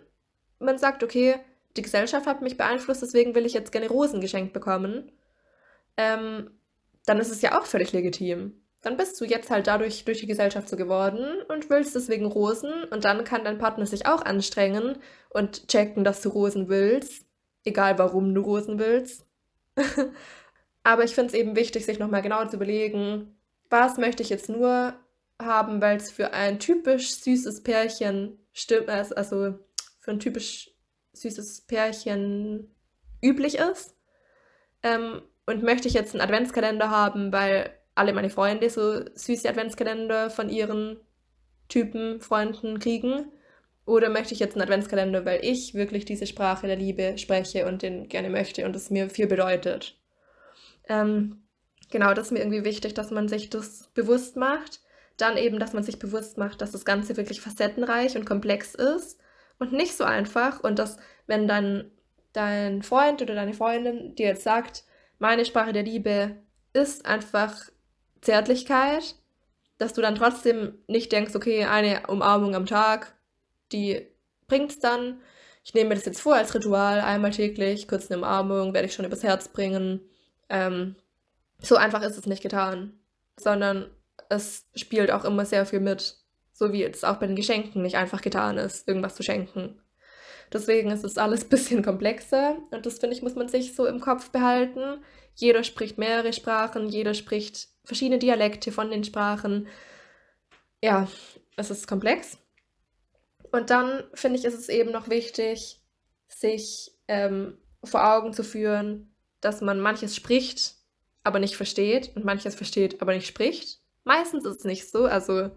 man sagt, okay, die Gesellschaft hat mich beeinflusst, deswegen will ich jetzt gerne Rosen geschenkt bekommen. Ähm, dann ist es ja auch völlig legitim dann bist du jetzt halt dadurch durch die Gesellschaft so geworden und willst deswegen Rosen und dann kann dein Partner sich auch anstrengen und checken, dass du Rosen willst, egal warum du Rosen willst. [LAUGHS] Aber ich finde es eben wichtig, sich nochmal genau zu überlegen, was möchte ich jetzt nur haben, weil es für ein typisch süßes Pärchen stimmt, also für ein typisch süßes Pärchen üblich ist. Ähm, und möchte ich jetzt einen Adventskalender haben, weil alle meine Freunde so süße Adventskalender von ihren Typen, Freunden kriegen? Oder möchte ich jetzt einen Adventskalender, weil ich wirklich diese Sprache der Liebe spreche und den gerne möchte und es mir viel bedeutet? Ähm, genau, das ist mir irgendwie wichtig, dass man sich das bewusst macht. Dann eben, dass man sich bewusst macht, dass das Ganze wirklich facettenreich und komplex ist und nicht so einfach. Und dass, wenn dann dein Freund oder deine Freundin dir jetzt sagt, meine Sprache der Liebe ist einfach Zärtlichkeit, dass du dann trotzdem nicht denkst, okay, eine Umarmung am Tag, die bringt's dann. Ich nehme mir das jetzt vor als Ritual, einmal täglich, kurz eine Umarmung, werde ich schon übers Herz bringen. Ähm, so einfach ist es nicht getan, sondern es spielt auch immer sehr viel mit, so wie es auch bei den Geschenken nicht einfach getan ist, irgendwas zu schenken. Deswegen ist es alles ein [LAUGHS] bisschen komplexer und das finde ich, muss man sich so im Kopf behalten. Jeder spricht mehrere Sprachen, jeder spricht verschiedene Dialekte von den Sprachen. Ja, es ist komplex. Und dann finde ich, ist es eben noch wichtig, sich ähm, vor Augen zu führen, dass man manches spricht, aber nicht versteht und manches versteht, aber nicht spricht. Meistens ist es nicht so, also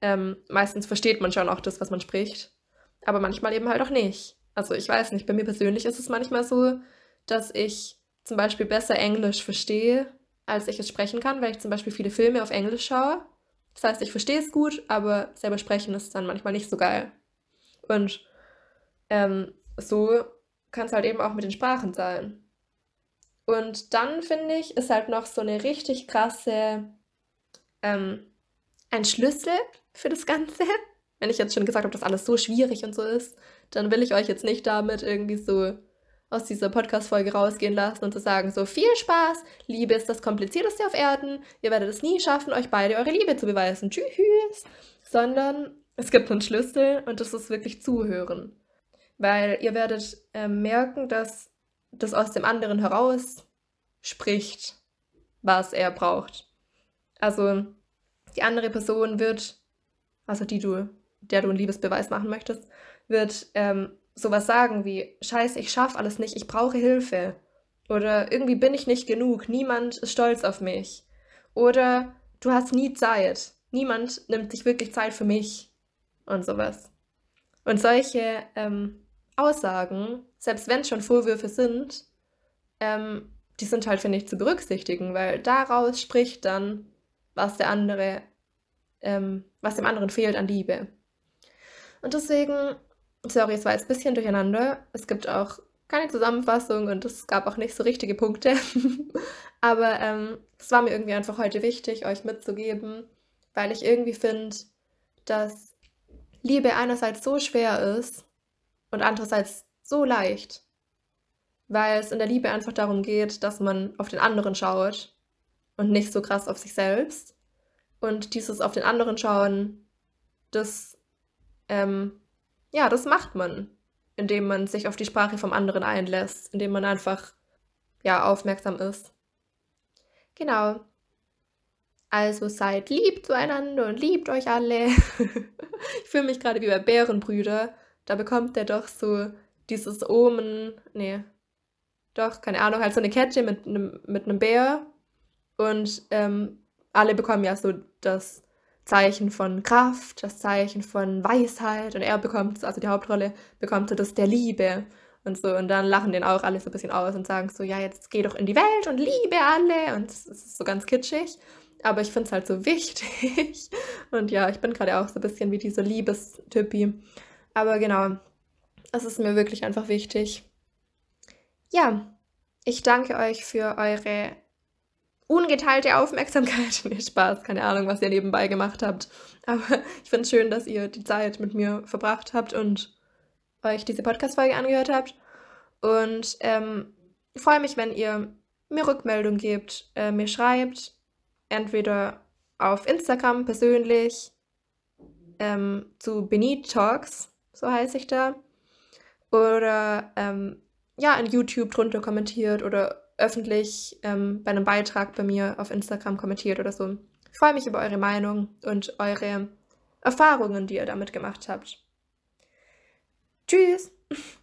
ähm, meistens versteht man schon auch das, was man spricht, aber manchmal eben halt auch nicht. Also ich weiß nicht, bei mir persönlich ist es manchmal so, dass ich zum Beispiel besser Englisch verstehe, als ich es sprechen kann, weil ich zum Beispiel viele Filme auf Englisch schaue. Das heißt, ich verstehe es gut, aber selber sprechen ist dann manchmal nicht so geil. Und ähm, so kann es halt eben auch mit den Sprachen sein. Und dann finde ich, ist halt noch so eine richtig krasse, ähm, ein Schlüssel für das Ganze. Wenn ich jetzt schon gesagt habe, dass alles so schwierig und so ist, dann will ich euch jetzt nicht damit irgendwie so aus dieser Podcast-Folge rausgehen lassen und zu sagen, so viel Spaß, Liebe ist das Komplizierteste auf Erden, ihr werdet es nie schaffen, euch beide eure Liebe zu beweisen, tschüss, sondern es gibt einen Schlüssel und das ist wirklich zuhören. Weil ihr werdet äh, merken, dass das aus dem anderen heraus spricht, was er braucht. Also die andere Person wird, also die du, der du einen Liebesbeweis machen möchtest, wird ähm, sowas sagen wie, scheiße, ich schaffe alles nicht, ich brauche Hilfe. Oder irgendwie bin ich nicht genug, niemand ist stolz auf mich. Oder du hast nie Zeit, niemand nimmt sich wirklich Zeit für mich und sowas. Und solche ähm, Aussagen, selbst wenn es schon Vorwürfe sind, ähm, die sind halt, finde ich, zu berücksichtigen, weil daraus spricht dann, was der andere, ähm, was dem anderen fehlt an Liebe. Und deswegen, sorry, es war jetzt ein bisschen durcheinander. Es gibt auch keine Zusammenfassung und es gab auch nicht so richtige Punkte. [LAUGHS] Aber ähm, es war mir irgendwie einfach heute wichtig, euch mitzugeben, weil ich irgendwie finde, dass Liebe einerseits so schwer ist und andererseits so leicht weil es in der Liebe einfach darum geht, dass man auf den anderen schaut und nicht so krass auf sich selbst. Und dieses auf den anderen schauen, das, ähm, ja, das macht man, indem man sich auf die Sprache vom anderen einlässt, indem man einfach, ja, aufmerksam ist. Genau. Also seid lieb zueinander und liebt euch alle. [LAUGHS] ich fühle mich gerade wie bei Bärenbrüder. Da bekommt der doch so dieses Omen, nee, doch, keine Ahnung, halt so eine Kette mit einem mit Bär. Und ähm, alle bekommen ja so das Zeichen von Kraft, das Zeichen von Weisheit. Und er bekommt, also die Hauptrolle, bekommt so das der Liebe und so. Und dann lachen den auch alle so ein bisschen aus und sagen so, ja, jetzt geh doch in die Welt und liebe alle. Und es ist so ganz kitschig. Aber ich finde es halt so [LAUGHS] wichtig. Und ja, ich bin gerade auch so ein bisschen wie diese Liebestypi. Aber genau, es ist mir wirklich einfach wichtig. Ja, ich danke euch für eure ungeteilte Aufmerksamkeit. [LAUGHS] nee, Spaß, keine Ahnung, was ihr nebenbei gemacht habt. Aber ich finde es schön, dass ihr die Zeit mit mir verbracht habt und euch diese Podcast-Folge angehört habt. Und ähm, freue mich, wenn ihr mir Rückmeldung gebt, äh, mir schreibt, entweder auf Instagram persönlich ähm, zu Benit Talks, so heiße ich da, oder ähm, ja, in YouTube drunter kommentiert oder öffentlich ähm, bei einem Beitrag bei mir auf Instagram kommentiert oder so. Ich freue mich über eure Meinung und eure Erfahrungen, die ihr damit gemacht habt. Tschüss! [LAUGHS]